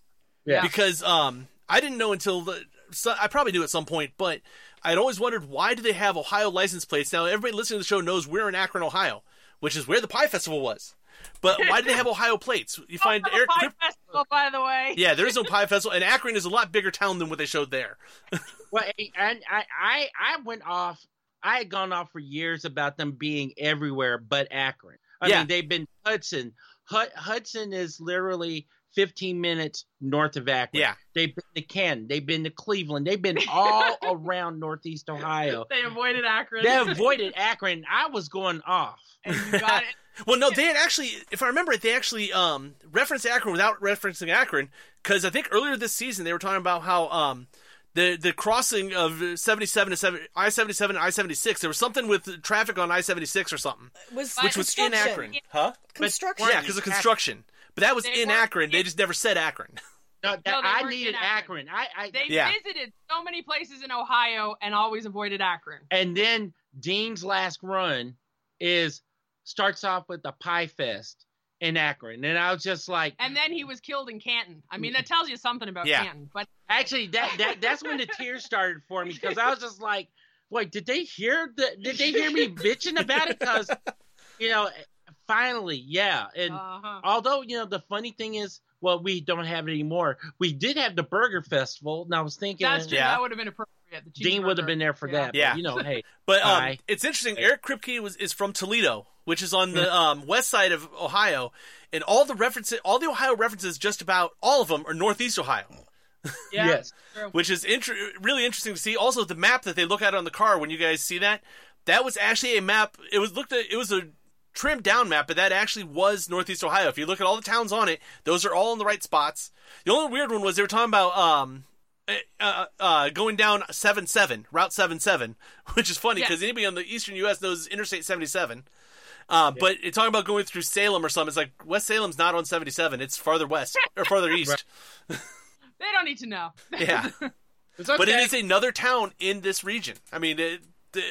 Yeah. because um I didn't know until the so I probably knew at some point, but I'd always wondered why do they have Ohio license plates? Now everybody listening to the show knows we're in Akron, Ohio, which is where the Pie Festival was. But why do they have <laughs> Ohio plates? You find Eric. Pie Krip- Festival, by the way. yeah, there is no Pie Festival, and Akron is a lot bigger town than what they showed there. <laughs> Well, and I, I, I went off. I had gone off for years about them being everywhere but Akron. I Yeah. mean, they've been Hudson. Hud- Hudson is literally 15 minutes north of Akron. Yeah. They've been to Canton. They've been to Cleveland. They've been all <laughs> around Northeast Ohio. They avoided Akron. They <laughs> avoided Akron. I was going off. and got it. <laughs> Well, no, they had actually, if I remember it, they actually um, referenced Akron without referencing Akron because I think earlier this season they were talking about how um, the the crossing of 77 to 7, I 77 and I 76, there was something with traffic on I 76 or something, was which was in construction. Akron. Huh? Construction. Yeah, because of construction. But that was They in weren't Akron. They just never said Akron. No, that, No, I needed in Akron. Akron. I, I They Yeah. visited so many places in Ohio and always avoided Akron. and then Dean's last run is starts off with the Pie Fest in Akron, and I was just like, And then he was killed in Canton. I mean, that tells you something about Yeah. Canton. But actually, that that that's when the tears started for me because I was just like, wait, did they hear the? Did they hear me bitching about it? Because you know, finally, yeah, and uh-huh. although you know the funny thing is. Well, we don't have it anymore. We did have the Burger Festival, and I was thinking that's true. Yeah. That would have been appropriate. The Dean would have been there for Yeah. that. Yeah. But, you know, hey, <laughs> But um, it's interesting. Eric Kripke was is from Toledo, which is on the um, west side of Ohio, and all the references, all the Ohio references, just about all of them are Northeast Ohio, Yeah, <laughs> Yes. which is inter- really interesting to see. Also, the map that they look at on the car when you guys see that, that was actually a map. It was looked at. It was a trimmed down map, but that actually was Northeast Ohio. If you look at all the towns on it, those are all in the right spots. The only weird one was they were talking about um, uh, uh, going down seven seven Route seven seven, <laughs> which is funny Yeah. because anybody on the eastern U.S. knows Interstate seventy seven. Uh, But it's talking about going through Salem or something. It's like West Salem's not on seventy seven; it's farther west or farther <laughs> east. They don't need to know. Yeah, <laughs> it's but it is another town in this region. I mean, it, the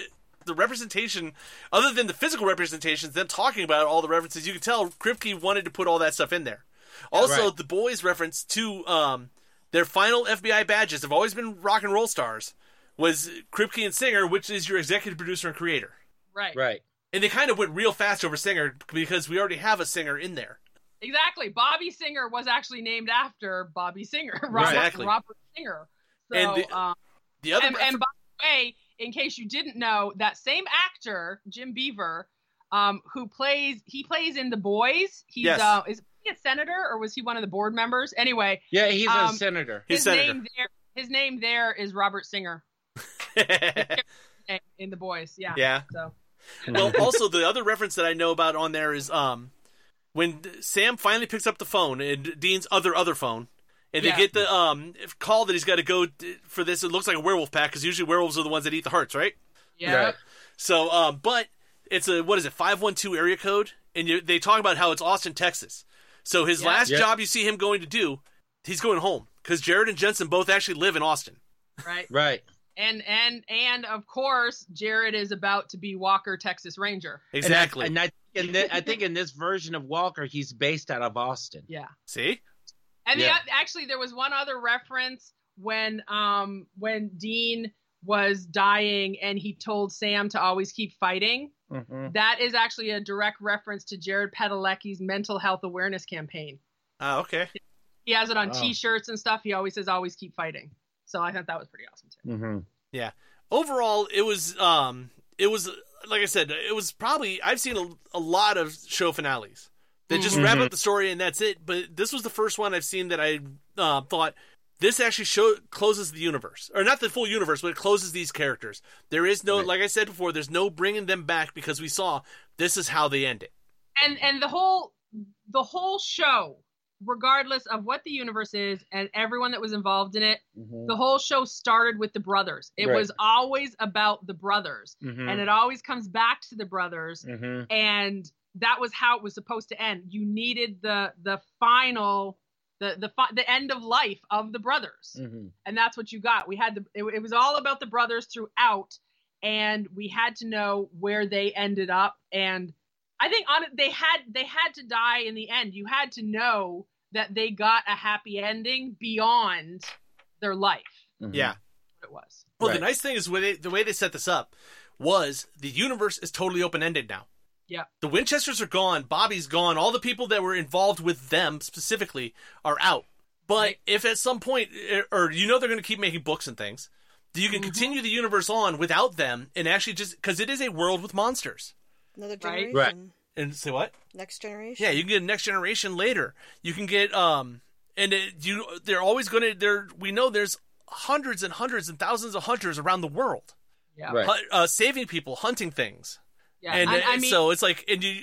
the representation, other than the physical representations, them talking about all the references, you can tell Kripke wanted to put all that stuff in there. Also, Right. the boys' reference to um, their final FBI badges have always been rock and roll stars. Was Kripke and Singer, which is your executive producer and creator. right. right. And they kind of went real fast over Singer because we already have a singer in there. Exactly. Bobby Singer was actually named after Bobby Singer, <laughs> Robert, Exactly. Robert Singer. So, And the- um, The other and, refer- and by the way, in case you didn't know, that same actor, Jim Beaver, um, who plays he plays in The Boys. He's Yes. uh, is he a senator or was he one of the board members? Anyway, Yeah, he's a Um, senator. He's his senator. name there his name there is Robert Singer <laughs> in The Boys. Yeah. yeah. So Well, also the other reference that I know about on there is um when Sam finally picks up the phone and Dean's other other phone, and they Yeah. get the um call that he's got to go for this. It looks like a werewolf pack because usually werewolves are the ones that eat the hearts, right? yeah. Right. So, um, but it's a what is it five one two area code, and you, they talk about how it's Austin, Texas. So his Yeah. last Yeah. job you see him going to do, he's going home because Jared and Jensen both actually live in Austin. Right. Right. And and and of course, Jared is about to be Walker, Texas Ranger. Exactly. And I, and I, in thi- I think in this version of Walker, he's based out of Austin. Yeah. see, And Yeah. the, actually, there was one other reference when um when Dean was dying and he told Sam to always keep fighting. Mhm. That is actually a direct reference to Jared Padalecki's mental health awareness campaign. ah, okay, He has it on Wow. T-shirts and stuff. He always says, "Always keep fighting." So I thought that was pretty awesome too. Mhm. overall it was um it was like i said it was probably i've seen a, a lot of show finales that just wrap Mhm. up the story and that's it but this was the first one i've seen that i uh, thought this actually show closes the universe or not the full universe but it closes these characters there is no Right. like i said before there's no bringing them back because we saw this is how they end it and and the whole the whole show regardless of what the universe is and everyone that was involved in it Mhm. the whole show started with the brothers it Right. was always about the brothers Mhm. and it always comes back to the brothers Mhm. and that was how it was supposed to end. You needed the the final the the fi- the end of life of the brothers. Mhm. and that's what you got. We had the it, it was all about the brothers throughout and we had to know where they ended up. And i think on it they had they had to die in the end. You had to know that they got a happy ending beyond their life. Mhm. yeah. What it was. Well the nice thing is with it, the way they set this up was the universe is totally open-ended now yeah The Winchesters are gone. Bobby's gone. All the people that were involved with them specifically are out. But Right. if at some point, eh, or you know they're going to keep making books and things, you can continue the universe on without them and actually just because it is a world with monsters. Another generation. Right. generation. And say what? Next generation. Yeah, you can get next generation later. You can get um, and it, you they're always going to. There we know there's hundreds and hundreds and thousands of hunters around the world, yeah Right. uh, saving people, hunting things. Yeah and I, I mean so it's like and you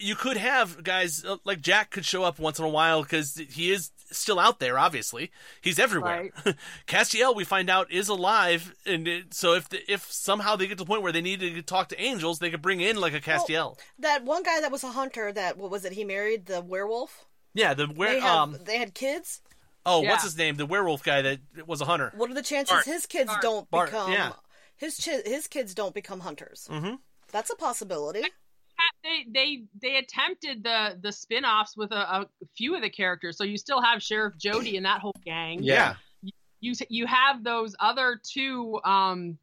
you could have guys uh, like jack could show up once in a while because he is still out there obviously he's everywhere <laughs> castiel we find out is alive and it, so if the, if somehow they get to the point where they need to talk to angels they could bring in like a castiel That one guy that was a hunter. That what was it? He married the werewolf. yeah the where They have, um they had kids. oh Yeah. what's his name the werewolf guy that was a hunter What are the chances Bart. his kids Bart. don't Bart, become yeah. his chi- his kids don't become hunters? mm-hmm. That's a possibility. they they they attempted the the spin-offs with a, a few of the characters so you still have sheriff jody and that whole gang Yeah. you you have those other two um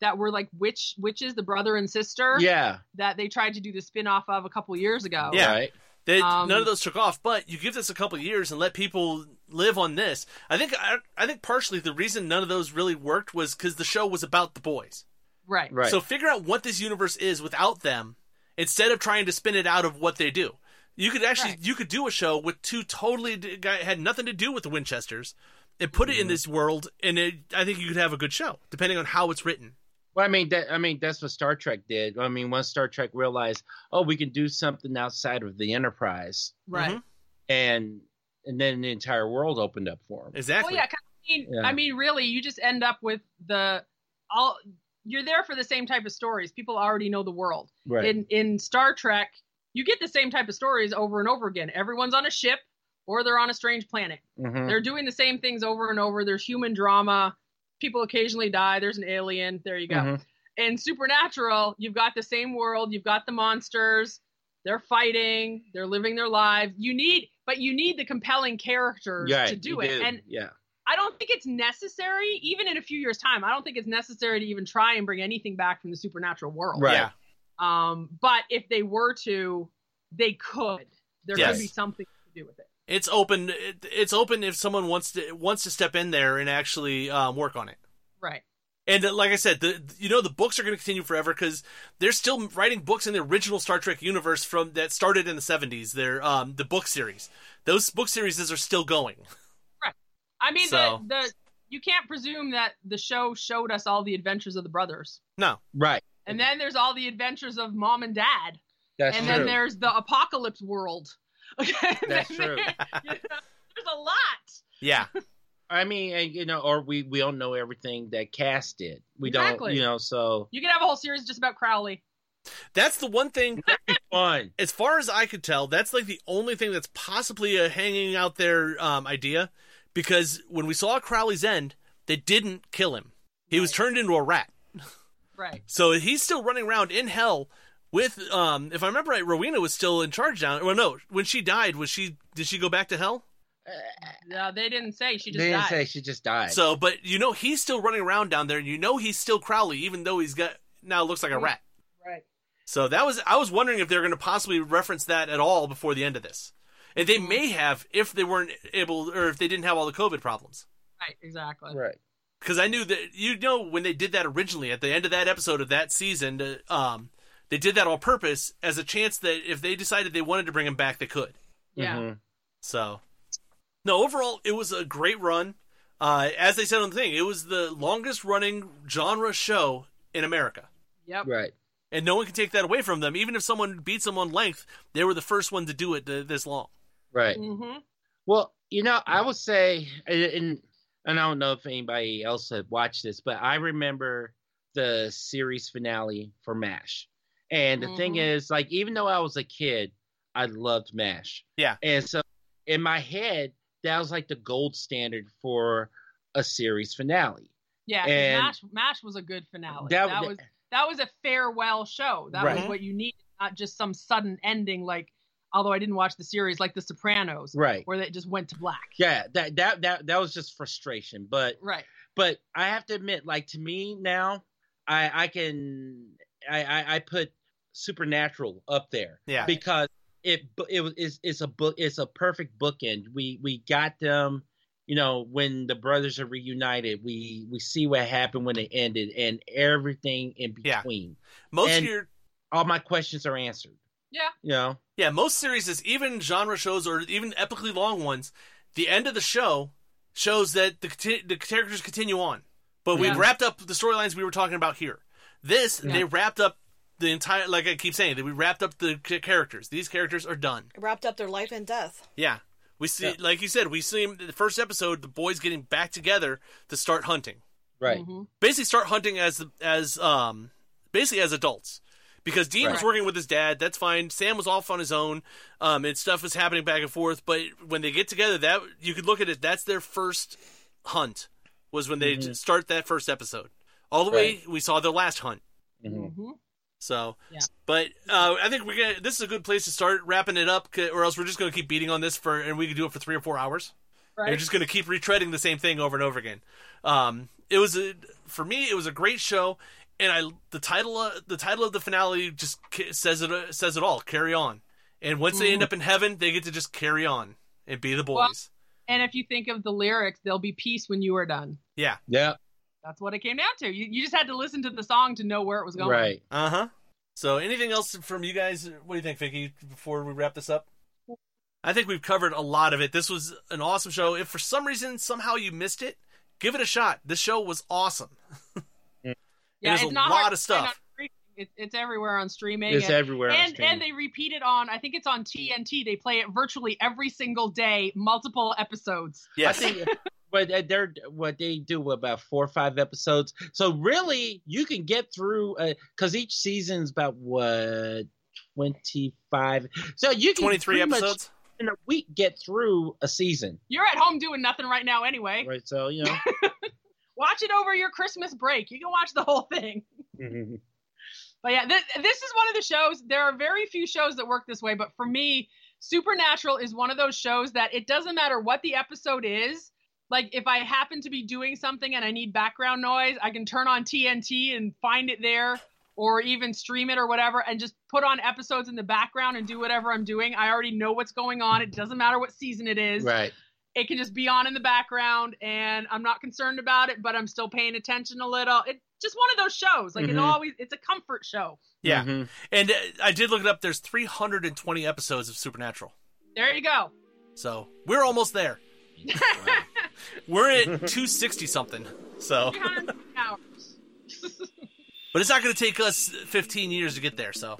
that were like witch witches the brother and sister Yeah. that they tried to do the spin-off of a couple years ago Yeah. Right. They, Um, none of those took off, but you give this a couple of years and let people live on this. I think I, I think partially the reason none of those really worked was because the show was about the boys. Right Right. So figure out what this universe is without them, instead of trying to spin it out of what they do. You could actually Right. you could do a show with two totally guy had nothing to do with the Winchesters, and put it in this world, and it, I think you could have a good show depending on how it's written. Well, I mean that. I mean that's what Star Trek did. I mean, once Star Trek realized, oh, we can do something outside of the Enterprise, right Mhm. and and then the entire world opened up for them. Exactly. well yeah 'cause I mean, Yeah. I mean really you just end up with the all you're there for the same type of stories people already know the world Right. in in Star Trek, you get the same type of stories over and over again. Everyone's on a ship or they're on a strange planet. Mhm. They're doing the same things over and over. There's human drama. People occasionally die. There's an alien. There you go. Mhm. In Supernatural, you've got the same world. You've got the monsters. They're fighting. They're living their lives. You need, but you need the compelling characters Right, to do it. did. And yeah. I don't think it's necessary, even in a few years' time. I don't think it's necessary to even try and bring anything back from the supernatural world. Right. Yeah. Um, but if they were to, they could. There Yes. could be something to do with it. It's open. It, it's open if someone wants to wants to step in there and actually um, work on it. Right. And uh, like I said, the you know the books are going to continue forever because they're still writing books in the original Star Trek universe from that started in the seventies. They're um, the book series. Those book series are still going. <laughs> I mean, So- the, the you can't presume that the show showed us all the adventures of the brothers, No, Right. and then there's all the adventures of mom and dad, That's and true. then there's the apocalypse world. <laughs> That's true. there- <laughs> you know, there's a lot. yeah, <laughs> I mean, you know, or we we don't know everything that Cass did. We Exactly. don't, you know. So You can have a whole series just about Crowley. that's the one thing. fun. As far as I could tell, that's like the only thing that's possibly a hanging out there um, idea, because when we saw Crowley's end, they didn't kill him. He was turned into a rat. Right. <laughs> So he's still running around in hell with um if I remember right, Rowena was still in charge down well no, when she died, was she did she go back to hell? No, they didn't say she just They didn't died. say she just died. So but you know he's still running around down there and you know he's still Crowley, even though he's got now looks like a rat. Right. So that was I was wondering if they're gonna possibly reference that at all before the end of this. And they may have if they weren't able or if they didn't have all the COVID problems. Right. Exactly. right. because I knew that you know when they did that originally at the end of that episode of that season, uh, um, they did that on purpose as a chance that if they decided they wanted to bring him back, they could. Yeah. Mhm. So, no, overall, it was a great run. Uh, as they said on the thing, it was the longest running genre show in America. Yep. Right. And no one can take that away from them. Even if someone beats them on length, they were the first one to do it th- this long. Right. Mm-hmm. Well, you know, I would say, and and I don't know if anybody else had watched this, but I remember the series finale for MASH. And the thing Mhm. is, like, even though I was a kid, I loved MASH. Yeah. And so in my head, that was like the gold standard for a series finale. Yeah, And- Mash Mash was a good finale. That- That, was that was a farewell show. That Right. was what you needed, not just some sudden ending. Like, although I didn't watch the series, like The Sopranos, Right. where it just went to black. Yeah, that that that that was just frustration. But Right. but I have to admit, like to me now, I I can I I, I put Supernatural up there. Yeah. because it it was it's, it's a book it's a perfect bookend. We we got them, you know, when the brothers are reunited. We we see what happened when they ended and everything in Yeah. between. Most And- of your All my questions are answered. Yeah. You know, Yeah, most series, is even genre shows or even epically long ones, the end of the show shows that the conti- the characters continue on. But we Yeah. wrapped up the storylines we were talking about here. This Yeah. they wrapped up the entire. Like I keep saying, that we wrapped up the characters. These characters are done. Wrapped up their life and death. Yeah, we see. Yeah. Like you said, we see 'em- the first episode. The boys getting back together to start hunting. right? Mhm. Basically, start hunting as as um basically as adults. Because Dean was working with his dad, that's fine. Sam was off on his own, um, and stuff was happening back and forth. But when they get together, that you could look at it. That's their first hunt. Was when they Mhm. start that first episode. All the way, we saw their last hunt. Mhm. Mhm. So, Yeah. but uh, I think we're gonna. This is a good place to start wrapping it up, or else we're just gonna keep beating on this for, and we could do it for three or four hours. Right. You're just going to keep retreading the same thing over and over again. Um, it was a, for me, it was a great show, and I the title uh, the title of the finale just says it uh, says it all. Carry on, and once they end up in heaven, they get to just carry on and be the boys. Well- And if you think of the lyrics, there'll be peace when you are done. yeah, Yeah, That's what it came down to. You, you just had to listen to the song to know where it was going. right. uh huh. So, anything else from you guys? What do you think, Vicky? Before we wrap this up. I think we've covered a lot of it. This was an awesome show. If for some reason somehow you missed it, give it a shot. This show was awesome. <laughs> Yeah, There's it's a not lot hard of stuff. on. It, it's everywhere on streaming. It's and, everywhere. on and, streaming. and they repeat it on. I think it's on TNT. They play it virtually every single day, multiple episodes. Yes. I think, <laughs> but uh, they're what they do about four or five episodes. So really, you can get through uh, because each season's about what twenty five. So you can 23 pretty much episodes. in a week get through a season, You're at home doing nothing right now anyway. right? So you know, <laughs> Watch it over your Christmas break. You can watch the whole thing. <laughs> Mm-hmm. But yeah, this, this is one of the shows. There are very few shows that work this way, but for me, Supernatural is one of those shows that it doesn't matter what the episode is. Like if I happen to be doing something and I need background noise, I can turn on TNT and find it there or even stream it or whatever and just put on episodes in the background and do whatever I'm doing. I already know what's going on. It doesn't matter what season it is. right? It can just be on in the background, and I'm not concerned about it, but I'm still paying attention a little. It's just one of those shows. Like Mhm. it always, it's a comfort show. Yeah. Mhm. And uh, I did look it up. There's 320 episodes of Supernatural. There you go. So we're almost there. <laughs> We're at 260 something. So, 300 hours. <laughs> but it's not going to take us 15 years to get there. So,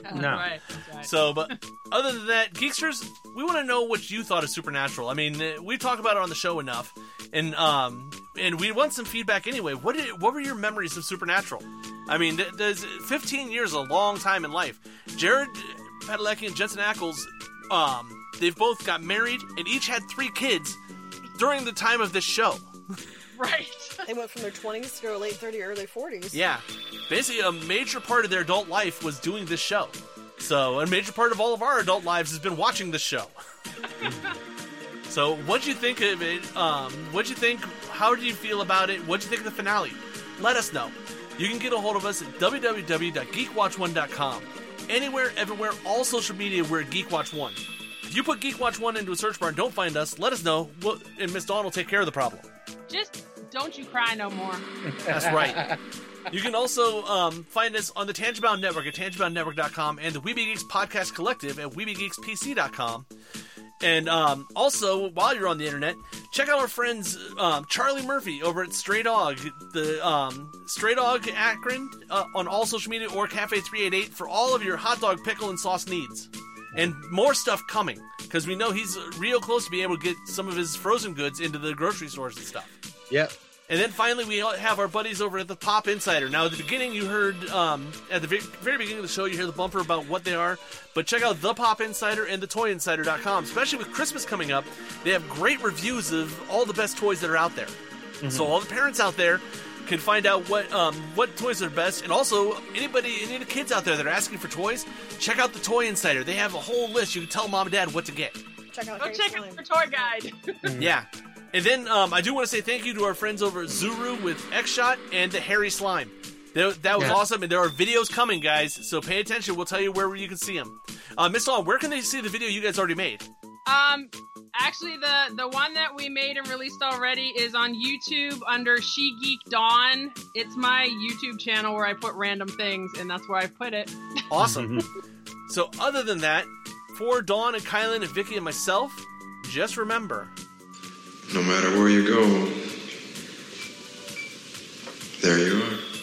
That's No. right. That's right. so, but other than that, Geeksters, we want to know what you thought of Supernatural. I mean, uh, we talk about it on the show enough, and um, and we want some feedback anyway. What did, what were your memories of Supernatural? I mean, th- there's 15 years a long time in life. Jared Padalecki and Jensen Ackles, um, they've both got married and each had three kids during the time of this show. <laughs> <laughs> right. They went from their 20s to their late 30s, early 40s. Yeah. Basically, a major part of their adult life was doing this show. So, a major part of all of our adult lives has been watching this show. <laughs> so, what'd you think of it? Um, what'd you think? How did you feel about it? What'd you think of the finale? Let us know. You can get a hold of us at www.geekwatch1.com. Anywhere, everywhere, all social media, we're at GeekWatch1. If you put GeekWatch1 into a search bar and don't find us, let us know, we'll, and Miss Dawn will take care of the problem. Just don't you cry no more. That's right. <laughs> You can also um, find us on the Tangibound Network at tangiboundnetwork.com and the Weeby Geeks Podcast Collective at weebygeekspc.com. And um, also, while you're on the internet, check out our friends um, Charlie Murphy over at Stray Dog, the um, Stray Dog Akron uh, on all social media or Cafe388 for all of your hot dog, pickle, and sauce needs. And more stuff coming because we know he's real close to being able to get some of his frozen goods into the grocery stores and stuff. Yep. And then finally, we have our buddies over at the Pop Insider. Now, at the beginning, you heard um, at the very, beginning of the show, you hear the bumper about what they are. But check out the Pop Insider and the ToyInsider.com. Especially with Christmas coming up, they have great reviews of all the best toys that are out there. So all the parents out there can find out what um, what toys are best, and also anybody, any of the kids out there that are asking for toys, check out the Toy Insider. They have a whole list. You can tell mom and dad what to get. Check out Go Harry check Slime. out the toy guide. <laughs> Yeah. And then um, I do want to say thank you to our friends over at Zuru with X Shot and the Harry Slime. That, that was Yeah. awesome, and there are videos coming, guys. So pay attention. We'll tell you where you can see them. Uh, Miss Dawn, where can they see the video you guys already made? Um, Actually, the the one that we made and released already is on YouTube under She Geek Dawn. It's my YouTube channel where I put random things, and that's where I put it. Awesome. <laughs> so, other than that, for Dawn and Kylan and Vicky and myself, just remember: no matter where you go, there you are.